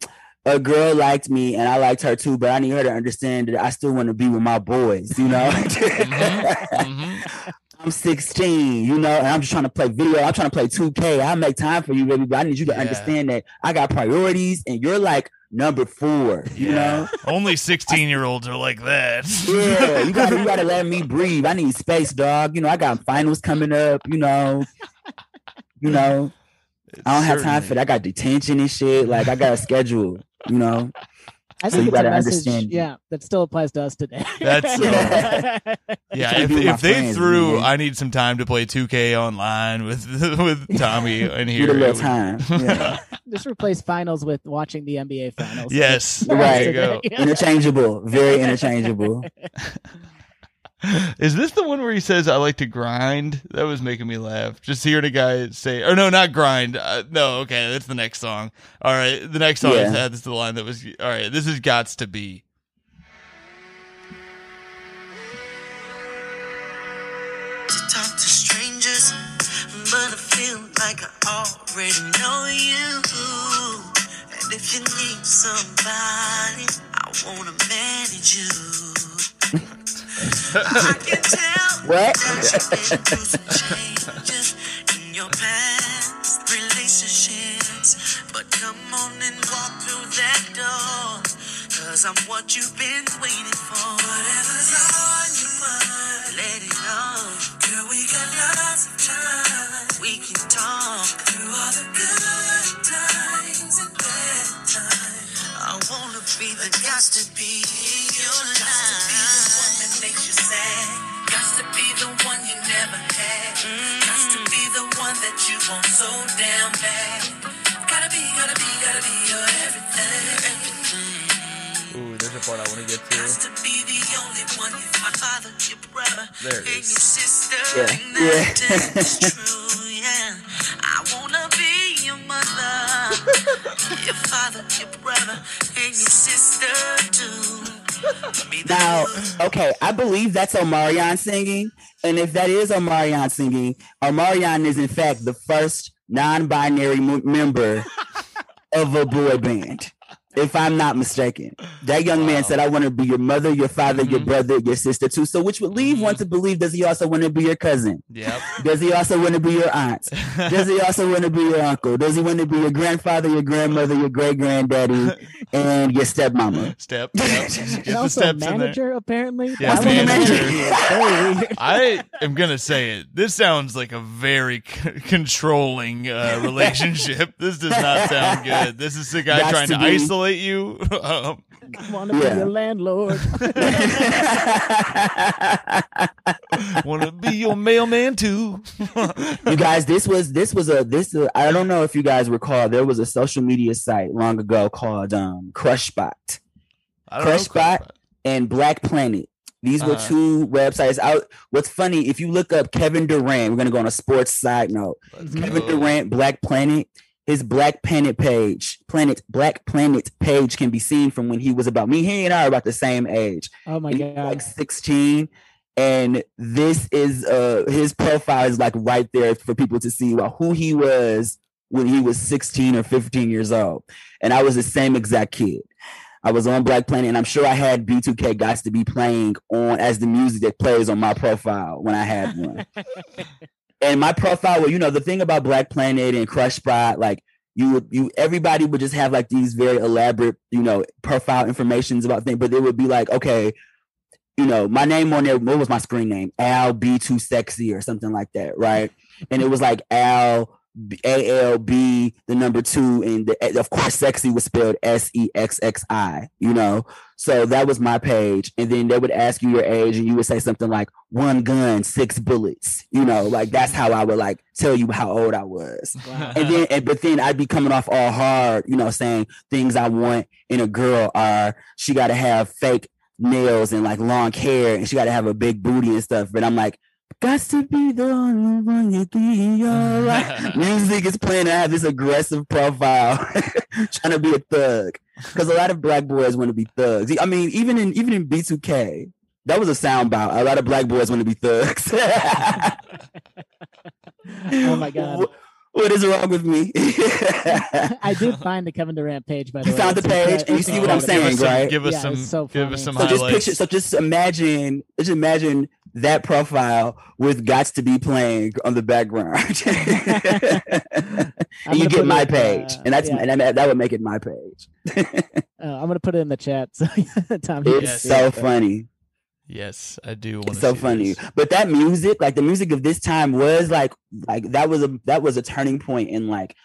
a girl liked me and I liked her too, but I need her to understand that I still want to be with my boys, you know. Mhm. [LAUGHS] I'm 16, you know, and I'm just trying to play video. I'm trying to play 2K. I'll make time for you, baby, but I need you to Yeah. understand that I got priorities and you're like number four, you know? Only sixteen year olds are like that. Yeah, you gotta you gotta let me [LAUGHS] breathe. I need space, dog. You know, I got finals coming up, you know. You know, I don't have time for that. I got detention and shit. Like I got a schedule, you know. I So think you it's a gotta message, understand. yeah, that still applies to us today. That's [LAUGHS] so- [LAUGHS] Yeah. Yeah, if, to be with my if they friends, threw, man. I need some time to play 2K online with [LAUGHS] with Tommy in here. Get a little time. Yeah. Just replace finals with watching the NBA finals. Yes, Right. there go. interchangeable. Very interchangeable. [LAUGHS] Is this the one where he says I like to grind? That was making me laugh. Just hearing a guy say, or no, not grind. Uh, no, okay, that's the next song. All right, the next song Yeah. is uh, this is the line that was. All right, this is "Gots to Be." to talk to strangers, but I feel like I already know you. And if you need somebody, I wanna manage you. I can tell What? that you've been through some changes in your past relationships. But come on and walk through that door. Cause I'm what you've been waiting for. Whatever's on your mind, let it know. Girl, we got lots of time. We can talk through all the good times and bad times. I wanna be the got to be in your life. Makes you sad. Got to be the one you never had. Got to be the one that you want so damn bad. Gotta be, gotta be, gotta be your everything. everything. Ooh, there's a part I want to get Got to. to be the only one you my father, your brother, There and your sister. Yeah. And that Yeah. true, yeah. I wanna be your mother, [LAUGHS] your father, your brother, and your sister too. Now, okay, I believe that's Omarion singing. And if that is Omarion singing, Omarion is in fact the first non-binary m- member of a boy band. If I'm not mistaken, that young man said, "I want to be your mother, your father, your Mhm. brother, your sister too." So, which would leave one to believe: Does he also want to be your cousin? Yep. [LAUGHS] Does he also want to be your aunt? Does he also want to be your uncle? Does he want to be your grandfather, your grandmother, your great granddaddy, [LAUGHS] and your stepmama? Step. [LAUGHS] Yep. Get and the also steps in there. manager apparently. Yeah, That was manager. I am gonna say it. This sounds like a very c- controlling uh, relationship. This does not sound good. This is the guy Gots trying to to, be. Isolate you. [LAUGHS] um, Want to Yeah. be your landlord? [LAUGHS] Want to be your mailman too? [LAUGHS] you guys, this was this was a this uh, I don't know if you guys recall. There was a social media site long ago called um, Crushbot I don't Crushbot and Black Planet. These were Uh-huh. two websites out. What's funny, if you look up Kevin Durant, we're gonna go on a sports side note. Kevin go. Durant, Black Planet, his Black Planet page, Planet Black Planet page can be seen from when he was about me. He and I are about the same age. Oh my And he was god! like 16 and this is uh his profile is like right there for people to see about who he was when he was 16 or 15 years old and i was the same exact kid i was on black planet and i'm sure i had b2k guys to be playing on as the music that plays on my profile when i had one [LAUGHS] and my profile well you know the thing about black planet and crush spot like you would you everybody would just have like these very elaborate you know profile informations about things but it would be like okay you know my name on there what was my screen name? Al b too sexy or something like that right? And it was like al a L B the number two and the, of course sexy was spelled S E X X I you know so that was my page and then they would ask you your age and you would say something like one gun six bullets you know like that's how I would like tell you how old I was Wow. and then and, but then I'd be coming off all hard, you know, saying things I want in a girl are she got to have fake nails and like long hair, and she got to have a big booty and stuff. But I'm like, got to be the only one you be alright. [LAUGHS] Music is playing. I have this aggressive profile, [LAUGHS] trying to be a thug, because a lot of black boys want to be thugs. I mean, even in even in B2K. That was a sound bout. A lot of black boys want to be thugs. [LAUGHS] oh my god! Wh- What is wrong with me? I did find the Kevin Durant page by the You way. found the page, and you see what I'm give saying, some, right? Give us Yeah, some. it's so give us some So just highlights. picture, so just imagine, just imagine that profile with "Gots to Be" playing on the background, [LAUGHS] [LAUGHS] and you get my it, uh, page, and that's yeah. and that, that would make it my page. Uh, I'm gonna put it in the chat. So [LAUGHS] Tom, It's see so it, funny. yes, I do want to. It's so funny. But that music, like the music of this time, was like like that was a that was a turning point in like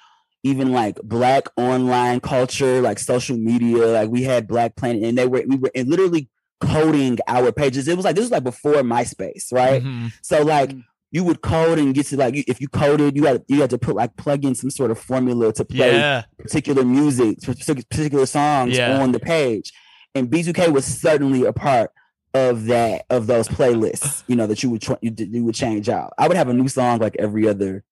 even like black online culture, like social media. Like we had Black Planet, and they were we were and literally coding our pages. It was like this was like before MySpace, right? Mhm. So like Mm. you would code and get to like you- if you coded, you had you had to put like plug in some sort of formula to play Yeah. particular music, particular songs Yeah. on the page. And B2K was certainly a part of that of those playlists, you know, that you would tr- you, d- you would change out. I would have a new song like every other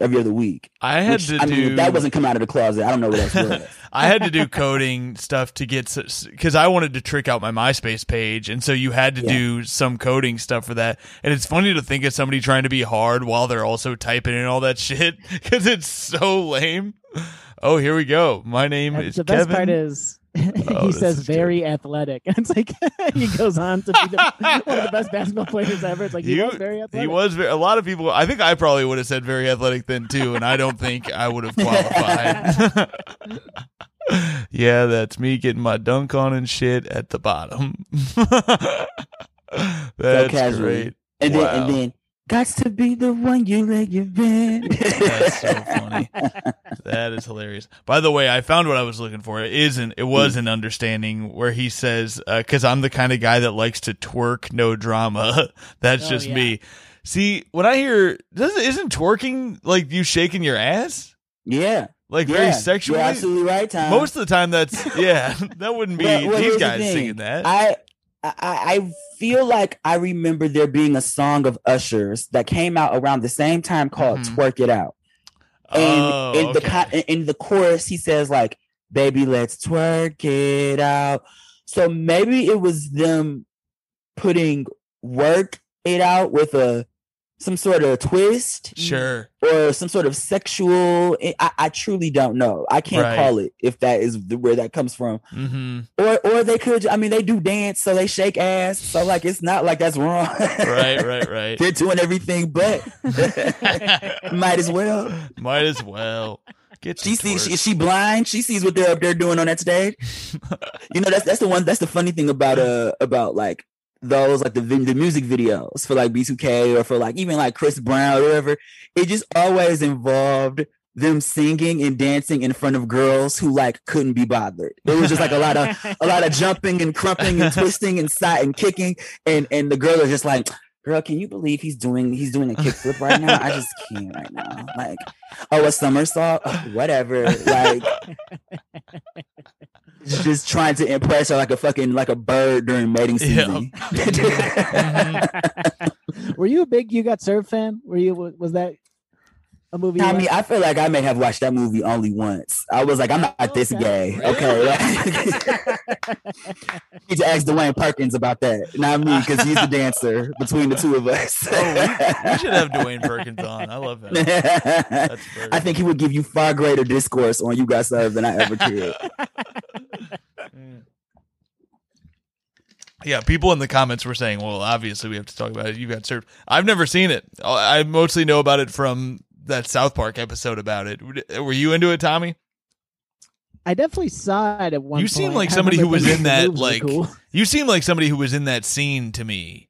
every other week. I had which, to I do. mean, that wasn't come out of the closet. I don't know what else was. [LAUGHS] I had to do coding stuff to get because I wanted to trick out my MySpace page, and so you had to Yeah. do some coding stuff for that. And it's funny to think of somebody trying to be hard while they're also typing in all that shit [LAUGHS] because it's so lame. Oh, here we go. My name And is the best Kevin. part is Oh, he says is good. very athletic. [LAUGHS] It's like [LAUGHS] he goes on to be the, [LAUGHS] one of the best basketball players ever. It's like he You- was very athletic. He was very, a lot of people. I think I probably would have said very athletic then too, and I don't think I would have qualified. yeah, that's me getting my dunk on and shit at the bottom. that's casually. great. And then and then got to be the one you let you in. That's so funny. That is hilarious. By the way, I found what I was looking for. It isn't. It was an understanding where he says, uh, "Because I'm the kind of guy that likes to twerk, no drama." [LAUGHS] That's Oh, just yeah. me. See, when I hear, doesn't isn't twerking like you shaking your ass, Yeah. like yeah. very sexually? You're absolutely right, Tom. Most of the time, that's [LAUGHS] yeah. [LAUGHS] That wouldn't be Well, well, these here's the guys thing. singing that. I, I I feel like I remember there being a song of Usher's that came out around the same time called Mhm. "Twerk It Out," and oh, in the okay. co- in the chorus he says like, "Baby, let's twerk it out." So maybe it was them putting "work it out" with a some sort of twist, sure. or some sort of sexual. I, I truly don't know. I can't Right. call it if that is the, where that comes from hmm or or they could i mean they do dance so they shake ass so like it's not like that's wrong Right, right, [LAUGHS] right. they're doing everything but [LAUGHS] might as well Might as well get. she sees she, is she blind she sees what they're up there doing on that stage [LAUGHS] you know that's that's the one that's the funny thing about uh about like those like the the music videos for like b2k or for like even like chris brown or whatever it just always involved them singing and dancing in front of girls who like couldn't be bothered. It was just like a lot of a [LAUGHS] lot of jumping and crumping and twisting and side and kicking and and the girl is just like girl can you believe he's doing he's doing a kickflip right now? I just can't right now. Like oh a somersault? Oh, whatever. Like [LAUGHS] just trying to impress her like a fucking like a bird during mating season [LAUGHS] mm-hmm. [LAUGHS] Were you a big You Got Served fan? Were you? Was that a movie? I mean. I feel like I may have watched that movie only once. I was like, I'm not oh, this Okay. gay. Okay. [LAUGHS] [LAUGHS] need to ask Dwayne Perkins about that. Not me, because he's the dancer between the two of us. Oh, we, we should have [LAUGHS] Dwayne Perkins on. I love that. I think he would give you far greater discourse on You Got Served than I ever could. Mm. Yeah, people in the comments were saying, "Well, obviously we have to talk about it. You got served." I've never seen it. I mostly know about it from that South Park episode about it. Were you into it, Tommy? I definitely saw it at one. You seem point. like somebody who was in that, like- cool. You seem like somebody who was in that scene to me.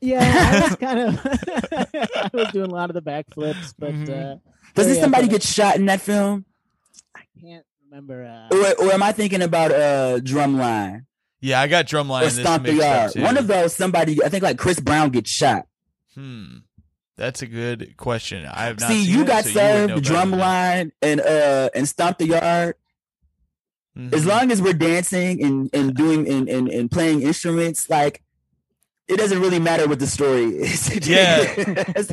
Yeah, I was [LAUGHS] kind of. [LAUGHS] I was doing a lot of the backflips, but Mhm. uh, Doesn't yeah, somebody but get shot in that film? I can't remember. Uh, Or, or am I thinking about uh, Drumline Yeah, I got drumline. or Stomp the Yard? One of those, somebody, I think like Chris Brown gets shot. Hmm. That's a good question. I have not See, seen you it, got so you served better. Drumline and uh and Stomp the Yard. Mhm. as long as we're dancing and and doing and and, and playing instruments like it doesn't really matter what the story is [LAUGHS] Yeah.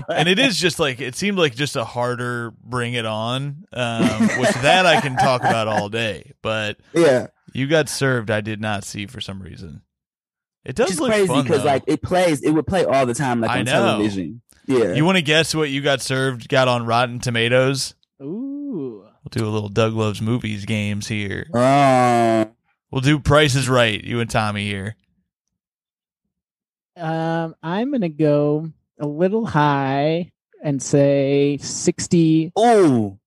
And it is just like it seemed like just a harder bring it on um which that i can talk about all day but yeah you got served i did not see for some reason it does which look crazy because like it plays it would play all the time like I on know. television yeah. You want to guess what you got served got on rotten tomatoes? Ooh, we'll do a little doug loves movies games here. Um we'll do prices right you and tommy here. Um, I'm gonna go a little high and say sixty-eight oh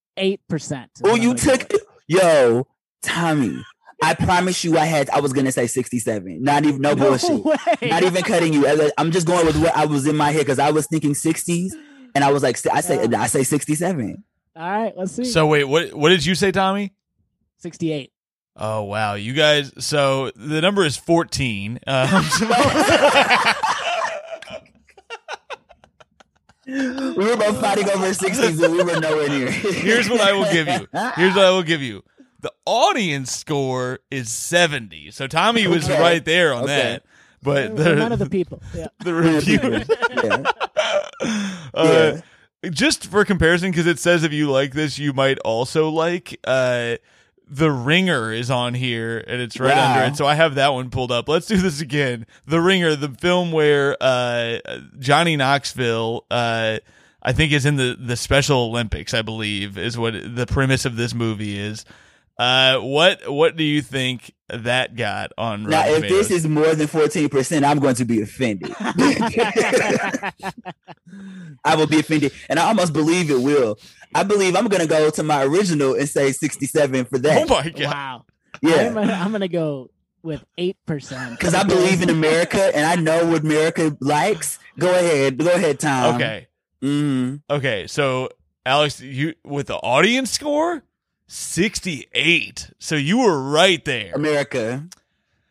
percent. oh. You took yo tommy i promise you i had i was gonna say 67 not even no, bullshit way. not even cutting you. I- I'm just going with what I was in my head because I was thinking 60s, and I was like, I say, I say 67. All right, let's see. so wait what what did you say tommy sixty-eight. oh wow you guys so the number is 14 um, [LAUGHS] [LAUGHS] We were both fighting over 60s, and we were nowhere near. Here's what I will give you. Here's what I will give you. The audience score is 70. So Tommy was Okay. right there on Okay. that. But Well, none of the, [LAUGHS] the people. Yeah. the [LAUGHS] review, yeah. uh, just for comparison, because it says if you like this, you might also like. Uh, the Ringer is on here, and it's right Wow. under it. So I have that one pulled up. Let's do this again. The Ringer, the film where uh, Johnny Knoxville, uh, I think, is in the the Special Olympics. I believe is what the premise of this movie is. Uh, what what do you think that got on? Now, Rotten if this is more than 14%, I'm going to be offended. [LAUGHS] I will be offended. And I almost believe it will. I believe I'm gonna go to my original and say 67 for that. Oh my god. Wow. yeah. I'm gonna, I'm gonna go with eight percent Because I believe in America and I know what America likes. Go ahead. Go ahead, Tom. Okay. hmm Okay. So Alex, you with the audience score, sixty-eight. So you were right there. America.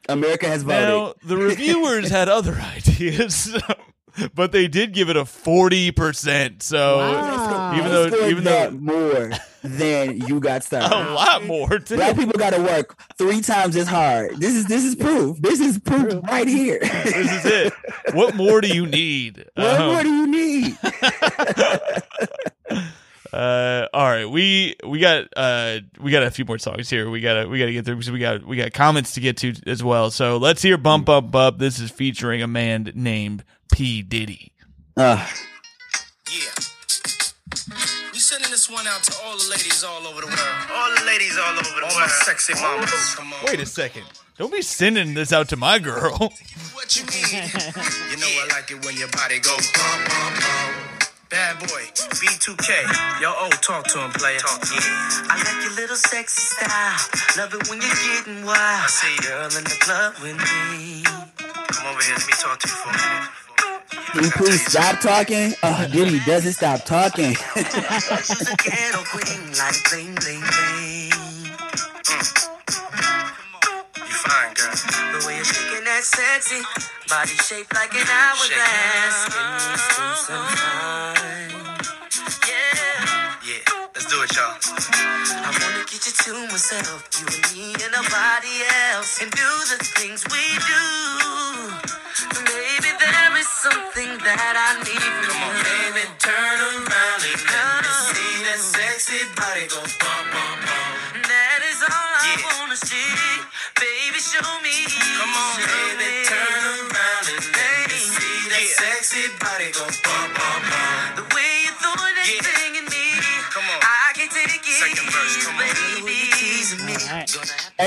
America has voted. Now the reviewers [LAUGHS] had other [LAUGHS] ideas, [LAUGHS] but they did give it a forty percent. So Wow. even though scored even that though more than you got started. a lot more too. Black people got to work three times as hard. This is this is proof. This is proof right here. This is it. What more do you need? what Um, more do you need? Uh, all right, we we got uh we got a few more songs here. We gotta we gotta get through because we got we got comments to get to as well. So let's hear "Bump Bump Bump." This is featuring a man named P Diddy. Uh, Yeah. We sending this one out to all the ladies all over the world. All the ladies all over the All world. my sexy mamas. Come on. Wait a second, don't be sending this out to my girl. What you need? [LAUGHS] you know I like it when your body goes bum bum bum. Bad boy, B2K. Yo, oh, talk to him, player. Talk to him. I like your little sexy style. Love it when you're getting wild. I see you. Girl in the club with me. Come over here. Let me talk to you for a minute. can you please stop talking? Oh, Diddy doesn't stop talking. [LAUGHS] She's a ghetto queen, like bling bling bling. Mm. You fine, girl. The way you're shaking that sexy body shaped like an hourglass. Give me some time. Yeah. Yeah. Let's do it, y'all. I wanna get you to myself, you and me and nobody else, and do the things we do. Baby, there is something that I need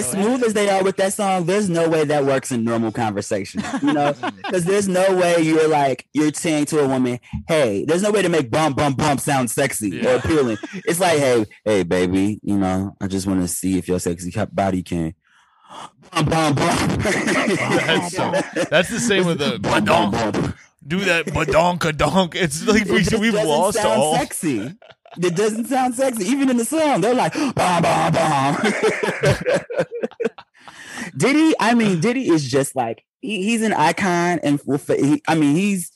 as smooth as they are with that song, there's no way that works in normal conversation. You know, [LAUGHS] because there's no way you're like you're saying to a woman, "Hey," there's no way to make bump bump bump sound sexy or appealing. It's like, "Hey, hey, baby, you know, I just want to see if your sexy body can." Bum, bum, bum. [LAUGHS] That's, so, that's the same with the Bum, bum, badonk. bum. Do that badonka donk. It's like we, we've lost all. sexy. It doesn't sound sexy. Even in the song, they're like bom bom bom. Diddy, I mean, Diddy is just like he, he's an icon, and he, I mean, he's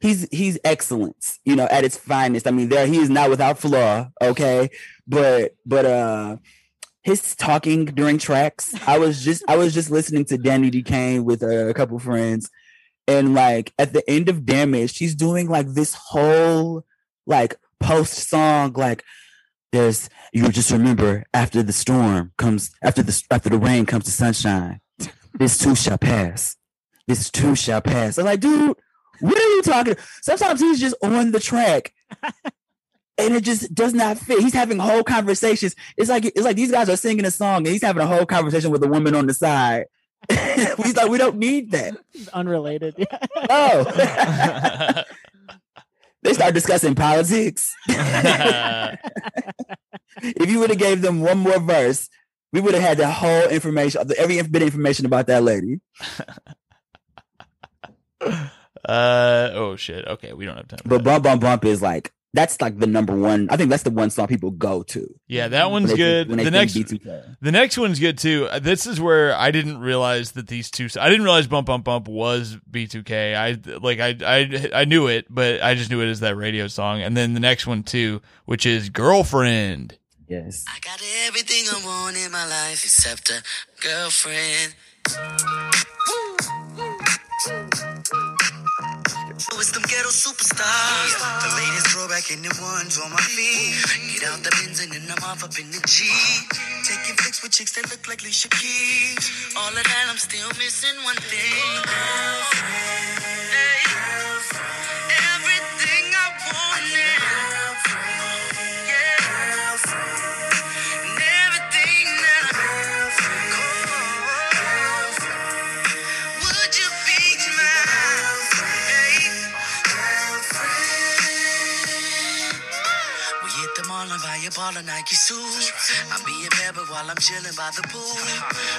he's he's excellence, you know, at its finest. I mean, there he is not without flaw, okay, but but uh, his talking during tracks. I was just I was just listening to Danity Kane with uh, a couple friends, and like at the end of Damage, she's doing like this whole like post song like there's you just remember after the storm comes after the after the rain comes the sunshine this too shall pass. This too shall pass. I'm like dude what are you talking sometimes he's just on the track. [LAUGHS] And it just does not fit. He's having whole conversations. It's like it's like these guys are singing a song and he's having a whole conversation with a woman on the side. [LAUGHS] He's like we don't need that. Unrelated. [LAUGHS] oh they start discussing politics [LAUGHS] [LAUGHS] if you would have gave them one more verse, we would have had the whole information, every bit of information about that lady. [LAUGHS] uh oh shit. Okay, we don't have time. But that. bump bump bump is like that's like the number one. I think that's the one song people go to. yeah, that when one's they think- good. when they The next B2K. The next one's good too. Uh, This is where I didn't realize that these two. I didn't realize Bump Bump Bump was B2K. I like I I I knew it, but I just knew it as that radio song. And then the next one too, which is Girlfriend. Yes. I got everything I want in my life except a girlfriend. Ghetto superstars. The latest throwback in the ones on my feet. Get out the bins and then I'm off up in the Jeep. Taking pics with chicks that look like Alicia Keys. All of that, I'm still missing one thing. Girlfriend. Mine? We hit the mall and a baller Nike suit. I'm being but while I'm chilling by the pool.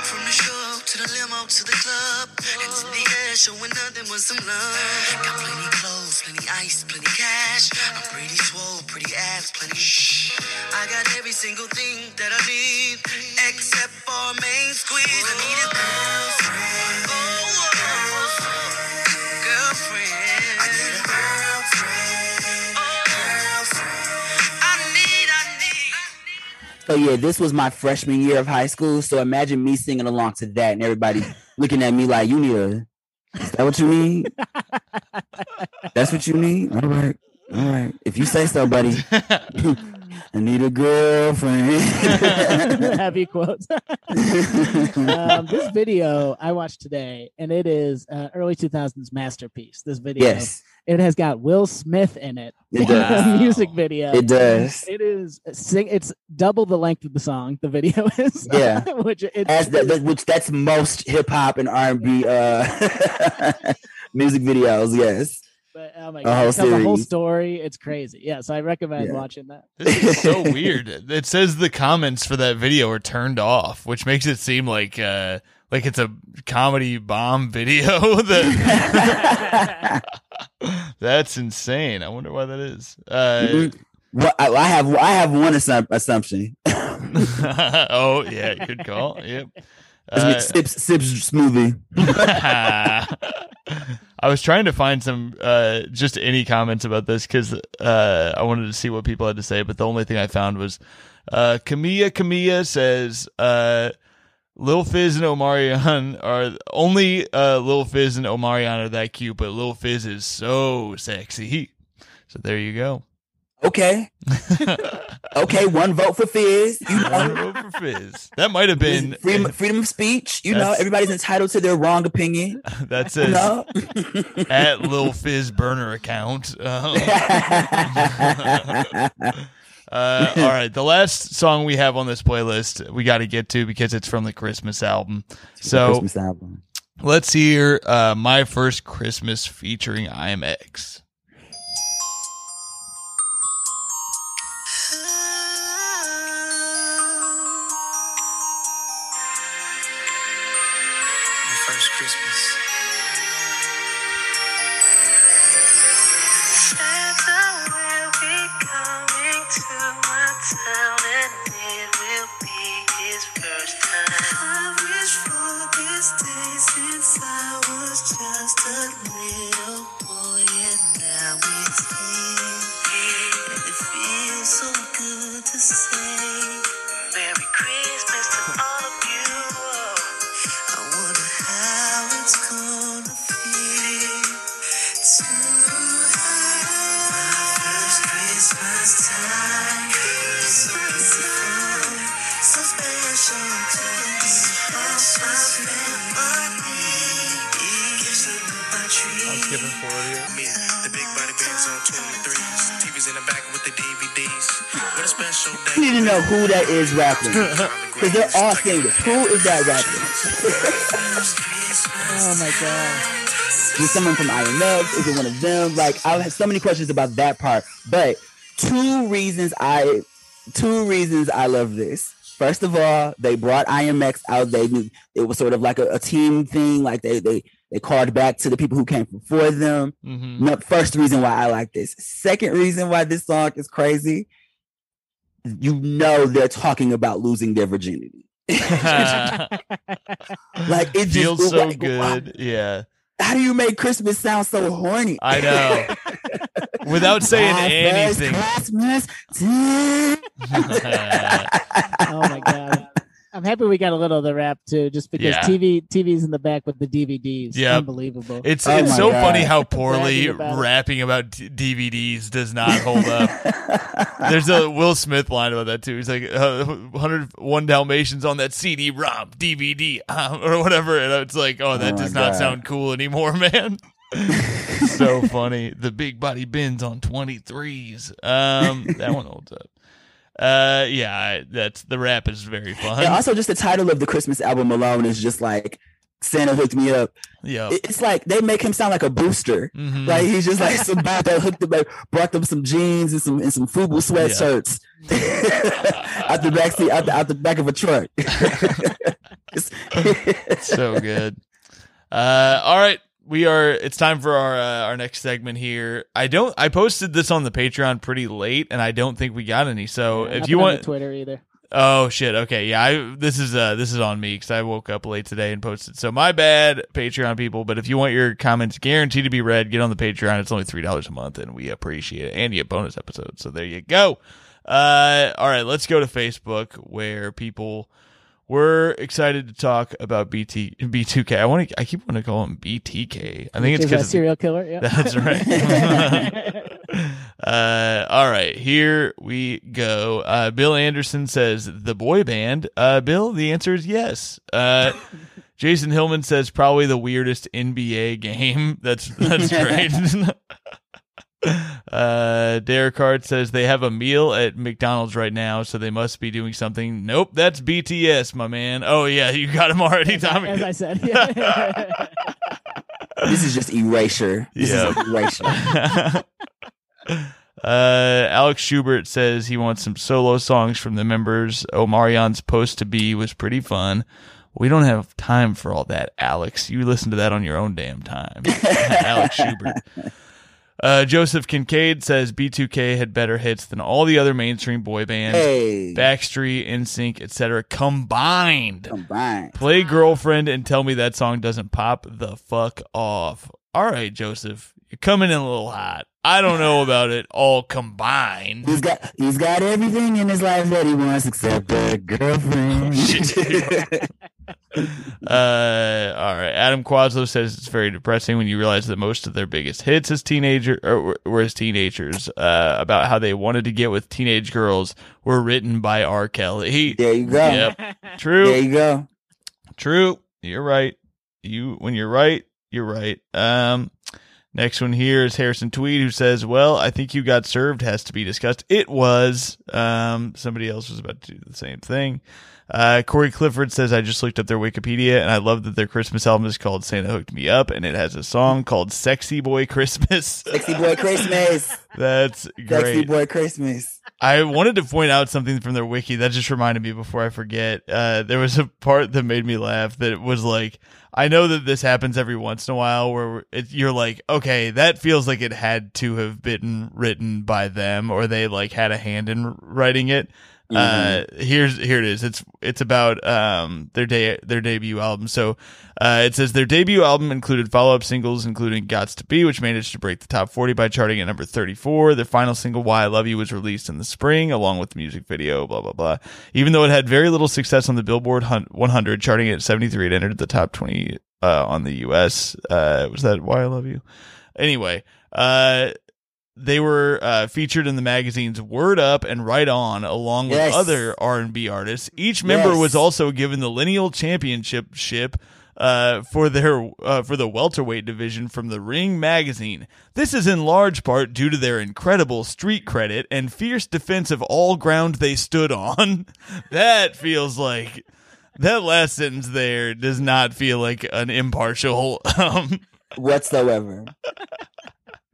From the stroke to the limo to the club. Hands in the air, showing nothing but some love. Got plenty clothes, plenty ice, plenty cash. I'm pretty swole, pretty abs, plenty shh. I got every single thing that I need, except for main squeeze. I need a girlfriend. So yeah, this was my freshman year of high school. So imagine me singing along to that and everybody [LAUGHS] looking at me like, "You need a? Is that what you need? [LAUGHS] That's what you need? All right, all right. If you say so, buddy. [LAUGHS] I need a girlfriend. [LAUGHS] Happy quotes. [LAUGHS] um, this [LAUGHS] video I watched today, and it is uh, early 2000s masterpiece. This video, yes, it has got Will Smith in it. It does. a music video. it does. It is sing. It's double the length of the song. The video is. Yeah. which it's As that- which that's most hip hop and R and B uh music videos. Yes. But oh my A god, whole it tells a whole story. It's crazy. Yeah, so I recommend Yeah. watching that. This is so [LAUGHS] weird. It says the comments for that video are turned off, which makes it seem like uh like it's a comedy bomb video. [LAUGHS] that [LAUGHS] that's insane. I wonder why that is. Uh, Mhm. What I, I have, I have one assump- assumption. oh yeah, good call. Yep. Uh, sips, sips smoothie. [LAUGHS] I was trying to find some uh, just any comments about this because uh, I wanted to see what people had to say, but the only thing I found was uh, Camilla Camilla says uh, Lil Fizz and Omarion are only uh, Lil Fizz and Omarion are that cute, but Lil Fizz is so sexy. So there you go. Okay, okay. One vote for Fizz. You One know, vote for Fizz. That might have been freedom, freedom of speech. You know, everybody's entitled to their wrong opinion. [LAUGHS] that You says know. [LAUGHS] at Lil Fizz burner account. [LAUGHS] Um, Uh, all right, the last song we have on this playlist we got to get to because it's from the Christmas album. So Christmas album. let's hear uh, "My First Christmas" featuring IMX. The DVDs. What a special day. I need to know who that is rapping [LAUGHS] because they're all singers. Who is that rapping? [LAUGHS] Oh my god. Is it someone from IMX? Is it one of them? Like I have so many questions about that part. But two reasons I two reasons I love this. First of all, they brought IMX out. They knew it was sort of like a, a team thing. Like they they they called back to the people who came before them. Mm-hmm. No, first reason why I like this. Second reason why this song is crazy. You know they're talking about losing their virginity. [LAUGHS] Like it just feels so like, good. Yeah, How do you make Christmas sound so horny? I know. [LAUGHS] Without saying My anything. Christmas. [LAUGHS] Oh my god. I'm happy we got a little of the rap too, just because Yeah. TV TV's in the back with the DVDs. Yep. Unbelievable. It's Oh it's so God. funny how poorly Bragging about rapping about d- DVDs does not hold up. [LAUGHS] There's a Will Smith line about that too. He's like, uh, 101 Dalmatians on that CD-ROM, DVD, uh, or whatever. And it's like, oh, that Oh my does not sound cool anymore, [LAUGHS] man. [LAUGHS] so funny. The big body bins on 23s. Um, that one holds up. Uh, yeah, I- that's the rap is very fun. And also, just the title of the Christmas album alone is just like Santa hooked me up. Yeah. It's like they make him sound like a booster. Mhm. Like he's just like [LAUGHS] some dude that hooked him up, brought them some jeans and some and some FUBU sweatshirts [LAUGHS] out the back seat, out the, out the back of a truck. [LAUGHS] So good. Uh, all right, we are. It's time for our uh, our next segment here. I don't. I posted this on the Patreon pretty late, and I don't think we got any. So Yeah, if you want, Twitter either. oh shit, okay, yeah. I this is uh this is on me because I woke up late today and posted. So my bad, Patreon people. But if you want your comments guaranteed to be read, get on the Patreon. It's only three dollars a month, and we appreciate it. And you get bonus episodes. So there you go. Uh, all right, let's go to Facebook where people we're excited to talk about BT B2K. I want to. I keep wanting to call him BTK. I think it's a because serial killer. [LAUGHS] Yeah. that's right. [LAUGHS] uh, all right, here we go. Uh, Bill Anderson says the boy band. Uh, Bill, the answer is yes. Uh, Jason Hillman says probably the weirdest NBA game. [LAUGHS] That's that's great. Uh, Derek Hart says they have a meal at McDonald's right now, so they must be doing something. Nope, that's BTS, my man. Oh yeah, you got him already, Tommy. As I said. Yeah. [LAUGHS] [LAUGHS] this is just erasure. This Yeah. is erasure. [LAUGHS] Uh, Alex Schubert says he wants some solo songs from the members. Omarion's Post to Be was pretty fun. We don't have time for all that, Alex. You listen to that on your own damn time. Alex Schubert. Uh, Joseph Kincaid says B2K had better hits than all the other mainstream boy bands. Hey, Backstreet, NSYNC, etc. combined. combined. Play girlfriend and tell me that song doesn't pop the fuck off. All right, Joseph, you're coming in a little hot. I don't know about it all combined. He's got he's got everything in his life that he wants except a girlfriend. [LAUGHS] Uh, all right. Adam Quaslow says it's very depressing when you realize that most of their biggest hits as teenager or were as teenagers uh, about how they wanted to get with teenage girls were written by R. Kelly. there you go. Yep. True. There you go. True. You're right. You when you're right, you're right. Um next one here is Harrison Tweed who says, "Well, I think you got served has to be discussed." It was. Um somebody else was about to do the same thing. Uh Corey Clifford says, "I just looked up their Wikipedia and I love that their Christmas album is called Santa Hooked Me Up and it has a song called Sexy Boy Christmas." Sexy boy Christmas. [LAUGHS] That's great. Sexy boy Christmas. I wanted to point out something from their wiki that just reminded me before I forget. Uh, there was a part that made me laugh that was like, I know that this happens every once in a while where it, you're like, okay, that feels like it had to have been written by them or they like had a hand in writing it. Uh, here's here it is. It's it's about um their day their debut album. So uh, it says their debut album included follow up singles, including "Gots to Be," which managed to break the top forty by charting at number thirty four. Their final single "Why I Love You" was released in the spring, along with the music video. Blah blah blah. Even though it had very little success on the Billboard 100, charting at seventy three, it entered the top twenty uh, on the U.S. Uh, was that "Why I Love You"? Anyway, uh, they were uh, featured in the magazines Word Up and Right On, along with Yes. other R and B artists. Each member Yes. was also given the lineal championship ship uh, for their uh, for the welterweight division from the Ring magazine. This is in large part due to their incredible street credit and fierce defense of all ground they stood on. [LAUGHS] that feels like that last sentence there does not feel like an impartial. [LAUGHS] Um, whatsoever.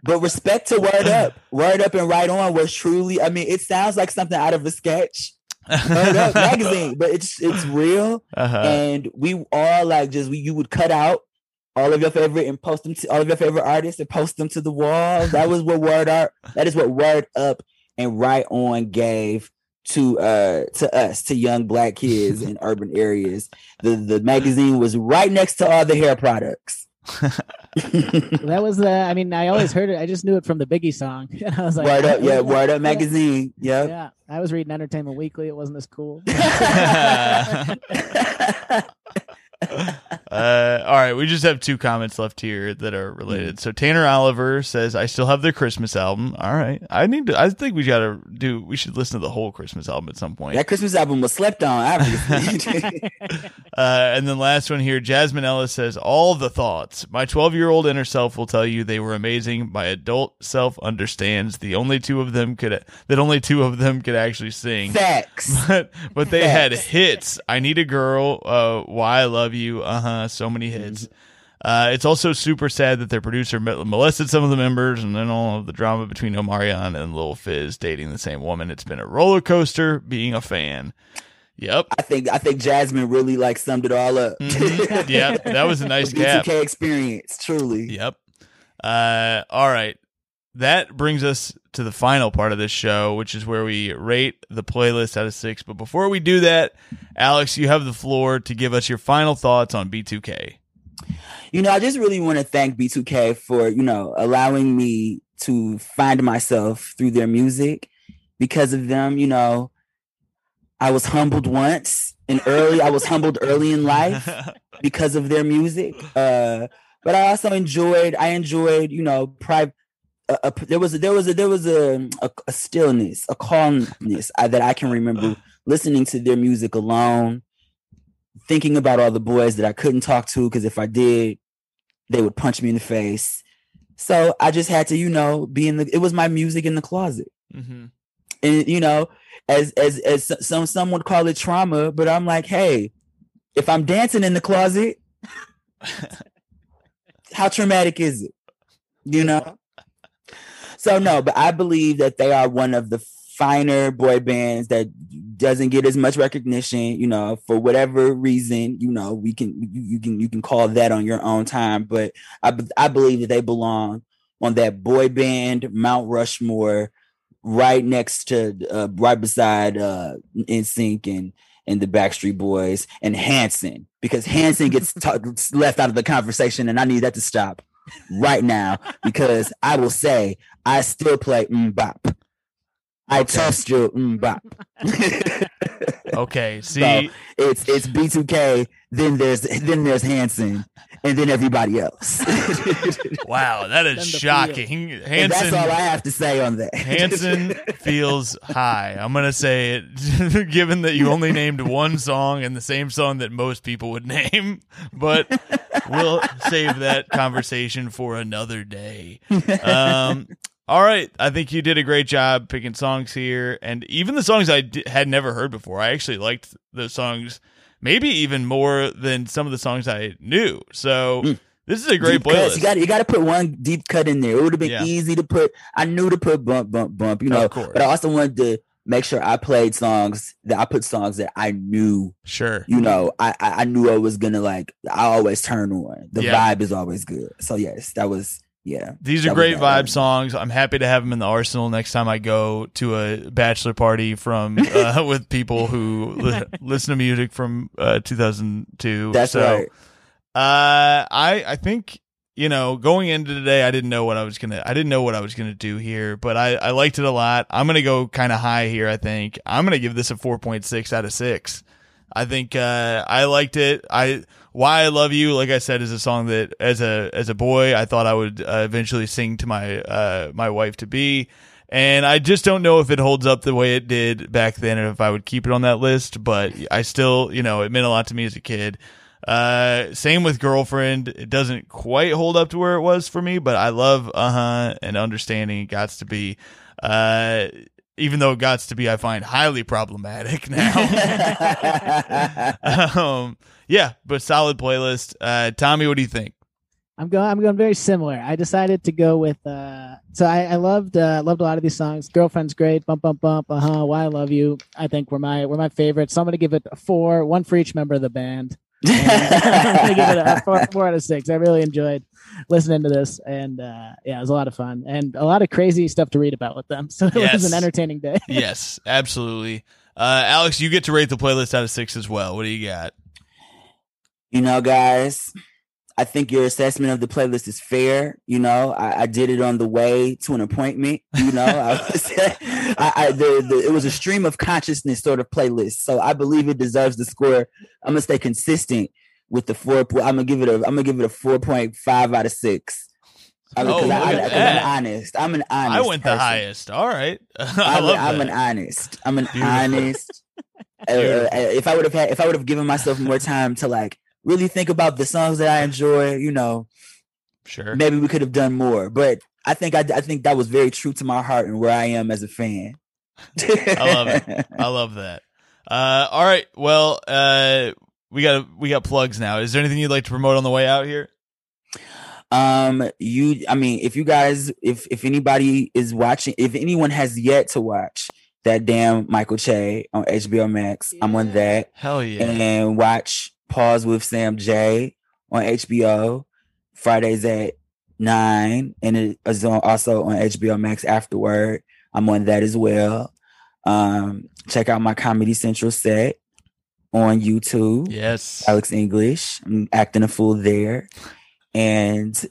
But respect to Word Up. Word Up and Right On was truly, I mean, it sounds like something out of a sketch. Word Up [LAUGHS] magazine, but it's it's real. uh-huh. And we all like just we, you would cut out all of your favorite and post them to all of your favorite artists and post them to the wall. That was what Word Up that is what Word Up and Right On gave to uh to us to young black kids in [LAUGHS] urban areas. The the magazine was right next to all the hair products. That was the. I mean, I always heard it. I just knew it from the Biggie song. [LAUGHS] And I was like, Word up, yeah, what- Word Up [LAUGHS] yeah, magazine. Yep. Yeah, I was reading Entertainment Weekly. It wasn't as cool. [LAUGHS] Uh, all right, we just have two comments left here that are related. So Tanner Oliver says, "I still have their Christmas album." All right, I need to. I think we got to do. We should listen to the whole Christmas album at some point. that Christmas album was slept on, obviously. [LAUGHS] Uh, and then last one here, Jasmine Ellis says, "All the thoughts. My 12 year old inner self will tell you they were amazing. My adult self understands the only two of them could that only two of them could actually sing." Facts. [LAUGHS] but but they had hits. I need a girl. Uh, why I love you. Uh huh. So many hits. Uh, it's also super sad that their producer molested some of the members, and then all of the drama between Omarion and Lil Fizz dating the same woman. It's been a roller coaster being a fan. Yep. I think I think Jasmine really like summed it all up. Mhm. Yep. That was a nice [LAUGHS] cap. B2K experience, truly. Yep. Uh, all right. That brings us to the final part of this show, which is where we rate the playlist out of six. But before we do that, Alex, you have the floor to give us your final thoughts on B2K. You know, I just really want to thank B2K for, you know, allowing me to find myself through their music. Because of them, you know, I was humbled once and early, I was humbled early in life [LAUGHS] because of their music. Uh, but I also enjoyed, I enjoyed, you know, private. A, a, there was a, there was a there was a, a, a stillness, a calmness I, that I can remember [SIGHS] listening to their music alone, thinking about all the boys that I couldn't talk to because if I did, they would punch me in the face. So I just had to, you know, be in the. It was my music in the closet, Mhm. and you know, as as as some some would call it trauma, but I'm like, hey, if I'm dancing in the closet, [LAUGHS] how traumatic is it? You know. So no, but I believe that they are one of the finer boy bands that doesn't get as much recognition. You know, for whatever reason, you know, we can you, you can you can call that on your own time. But I I believe that they belong on that boy band Mount Rushmore, right next to uh, right beside uh, NSYNC and and the Backstreet Boys and Hanson because Hanson gets [LAUGHS] ta- left out of the conversation, and I need that to stop right now because I will say I still play MMMBop. I toast you MMMBop. [LAUGHS] Okay. [LAUGHS] See, So it's it's B2K, then there's then there's Hanson, and then everybody else. [LAUGHS] wow, that is Then the shocking. and that's all I have to say on that. Hanson [LAUGHS] feels high. I'm gonna say it, given that you only named one song and the same song that most people would name, but we'll save that conversation for another day. Um, all right, I think you did a great job picking songs here, and even the songs I d- had never heard before. I actually liked those songs, maybe even more than some of the songs I knew. So Mm. this is a great Deep cuts. playlist. You got you got to put one deep cut in there. It would have been Yeah. easy to put. I knew to put bump bump bump. You know, but I also wanted to make sure I played songs that I put songs that I knew. sure. You know, I I, I knew I was gonna like. I always turn on. The Yeah. vibe is always good. So yes, that was yeah. These are great vibe songs. I'm happy to have them in the arsenal next time I go to a bachelor party from [LAUGHS] uh, with people who li- [LAUGHS] listen to music from uh, 2002. That's so, right. Uh, I I think you know going into today, I didn't know what I was gonna I didn't know what I was gonna do here, but I I liked it a lot. I'm gonna go kind of high here. I think I'm gonna give this a 4.6 out of six. I think uh, I liked it. I why I love you, like I said, is a song that as a as a boy I thought I would uh, eventually sing to my uh, my wife to be, and I just don't know if it holds up the way it did back then, and if I would keep it on that list. But I still, you know, it meant a lot to me as a kid. Uh, same with girlfriend. It doesn't quite hold up to where it was for me, but I love uh huh and understanding. It gots to be. Uh, even though it gots to be, I find highly problematic [LAUGHS] now. [LAUGHS] um, yeah, but solid playlist. Uh, Tommy, what do you think? I'm going. I'm going very similar. I decided to go with. uh So I, I loved uh, loved a lot of these songs. Girlfriend's great. Bump bump bump. Uh huh. Why I love you. I think were my were my favorites. So I'm gonna give it a four. One for each member of the band. And [LAUGHS] I'm gonna give it a [LAUGHS] four, four out of six. I really enjoyed listening to this, and uh, yeah, it was a lot of fun and a lot of crazy stuff to read about with them. [LAUGHS] So it Yes. was an entertaining day. yes, absolutely. Uh, Alex, you get to rate the playlist out of six as well. What do you got? you know, guys, I think your assessment of the playlist is fair. You know, I, I did it on the way to an appointment. You know, I [LAUGHS] was, [LAUGHS] I, I the, the, it was a stream of consciousness sort of playlist. So I believe it deserves the score. I'm gonna stay consistent with the four. po- I'm gonna give it a. I'm gonna give it a four point five out of six. I Oh, I, I, at 'cause that. I'm honest. I'm an honest. I went the person. highest. All right, [LAUGHS] I I'm, love I'm an honest. I'm an Beautiful. honest. Uh, uh, if I would have had, if I would have given myself more time to like really think about the songs that I enjoy, you know, sure. maybe we could have done more. But I think I, I think that was very true to my heart and where I am as a fan. [LAUGHS] I love it. I love that. Uh, all right. Well, uh, we got we got plugs now. Is there anything you'd like to promote on the way out here? Um, you, I mean, if you guys, if if anybody is watching, if anyone has yet to watch that damn Michael Che on HBO Max, I'm on that, Hell yeah. and watch Pause with Sam J on HBO Fridays at nine, and it is on, also on HBO Max afterward. I'm on that as well. Um, check out my Comedy Central set on YouTube. yes. Alex English. I'm acting a fool there. And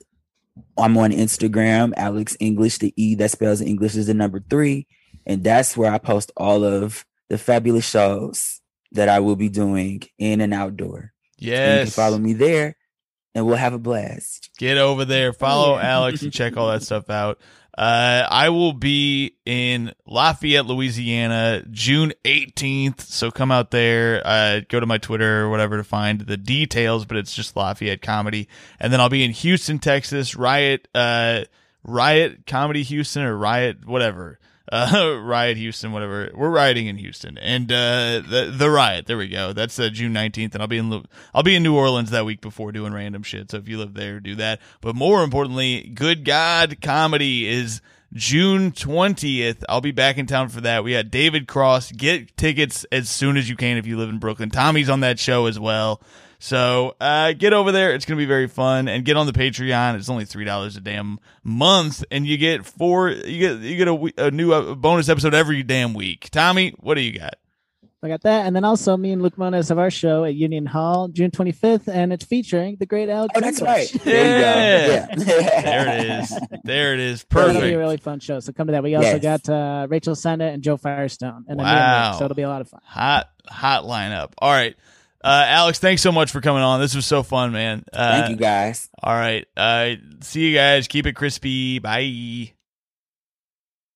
I'm on Instagram, Alex English. The E that spells English is the number three. And that's where I post all of the fabulous shows that I will be doing in and outdoor. And you can Yes. follow me there and we'll have a blast. Get over there, follow. [LAUGHS] Alex, and check all that stuff out. Uh, I will be in Lafayette, Louisiana, June 18th. So come out there. Uh, go to my Twitter or whatever to find the details, but it's just Lafayette Comedy. And then I'll be in Houston, Texas, Riot, uh, Riot Comedy Houston or Riot, whatever. Uh, [LAUGHS] Riot Houston, whatever. We're rioting in Houston, and uh, the the riot. There we go. That's uh, June nineteenth, and I'll be in I'll be in New Orleans that week before doing random shit. So if you live there, do that. But more importantly, Good God Comedy is June twentieth. I'll be back in town for that. We got David Cross. Get tickets as soon as you can if you live in Brooklyn. Tommy's on that show as well. So uh, get over there. It's gonna be very fun, and get on the Patreon. It's only three dollars a damn month, and you get four. You get you get a, a new uh, bonus episode every damn week. Tommy, what do you got? I got that. And then also me and Luke Moniz have our show at Union Hall, June 25th, and it's featuring the great Alex. Oh, that's English. right. [LAUGHS] There Yeah. you go. Yeah. [LAUGHS] There it is. There it is. That'll be a Perfect. really fun show. So come to that. We also Yes. got uh, Rachel Senda and Joe Firestone. And then me and Wow. Luke, so it'll be a lot of fun. Hot hot lineup. All right. Uh, Alex, thanks so much for coming on. This was so fun, man. Uh, Thank you guys. All right. Uh, see you guys. Keep it crispy. Bye.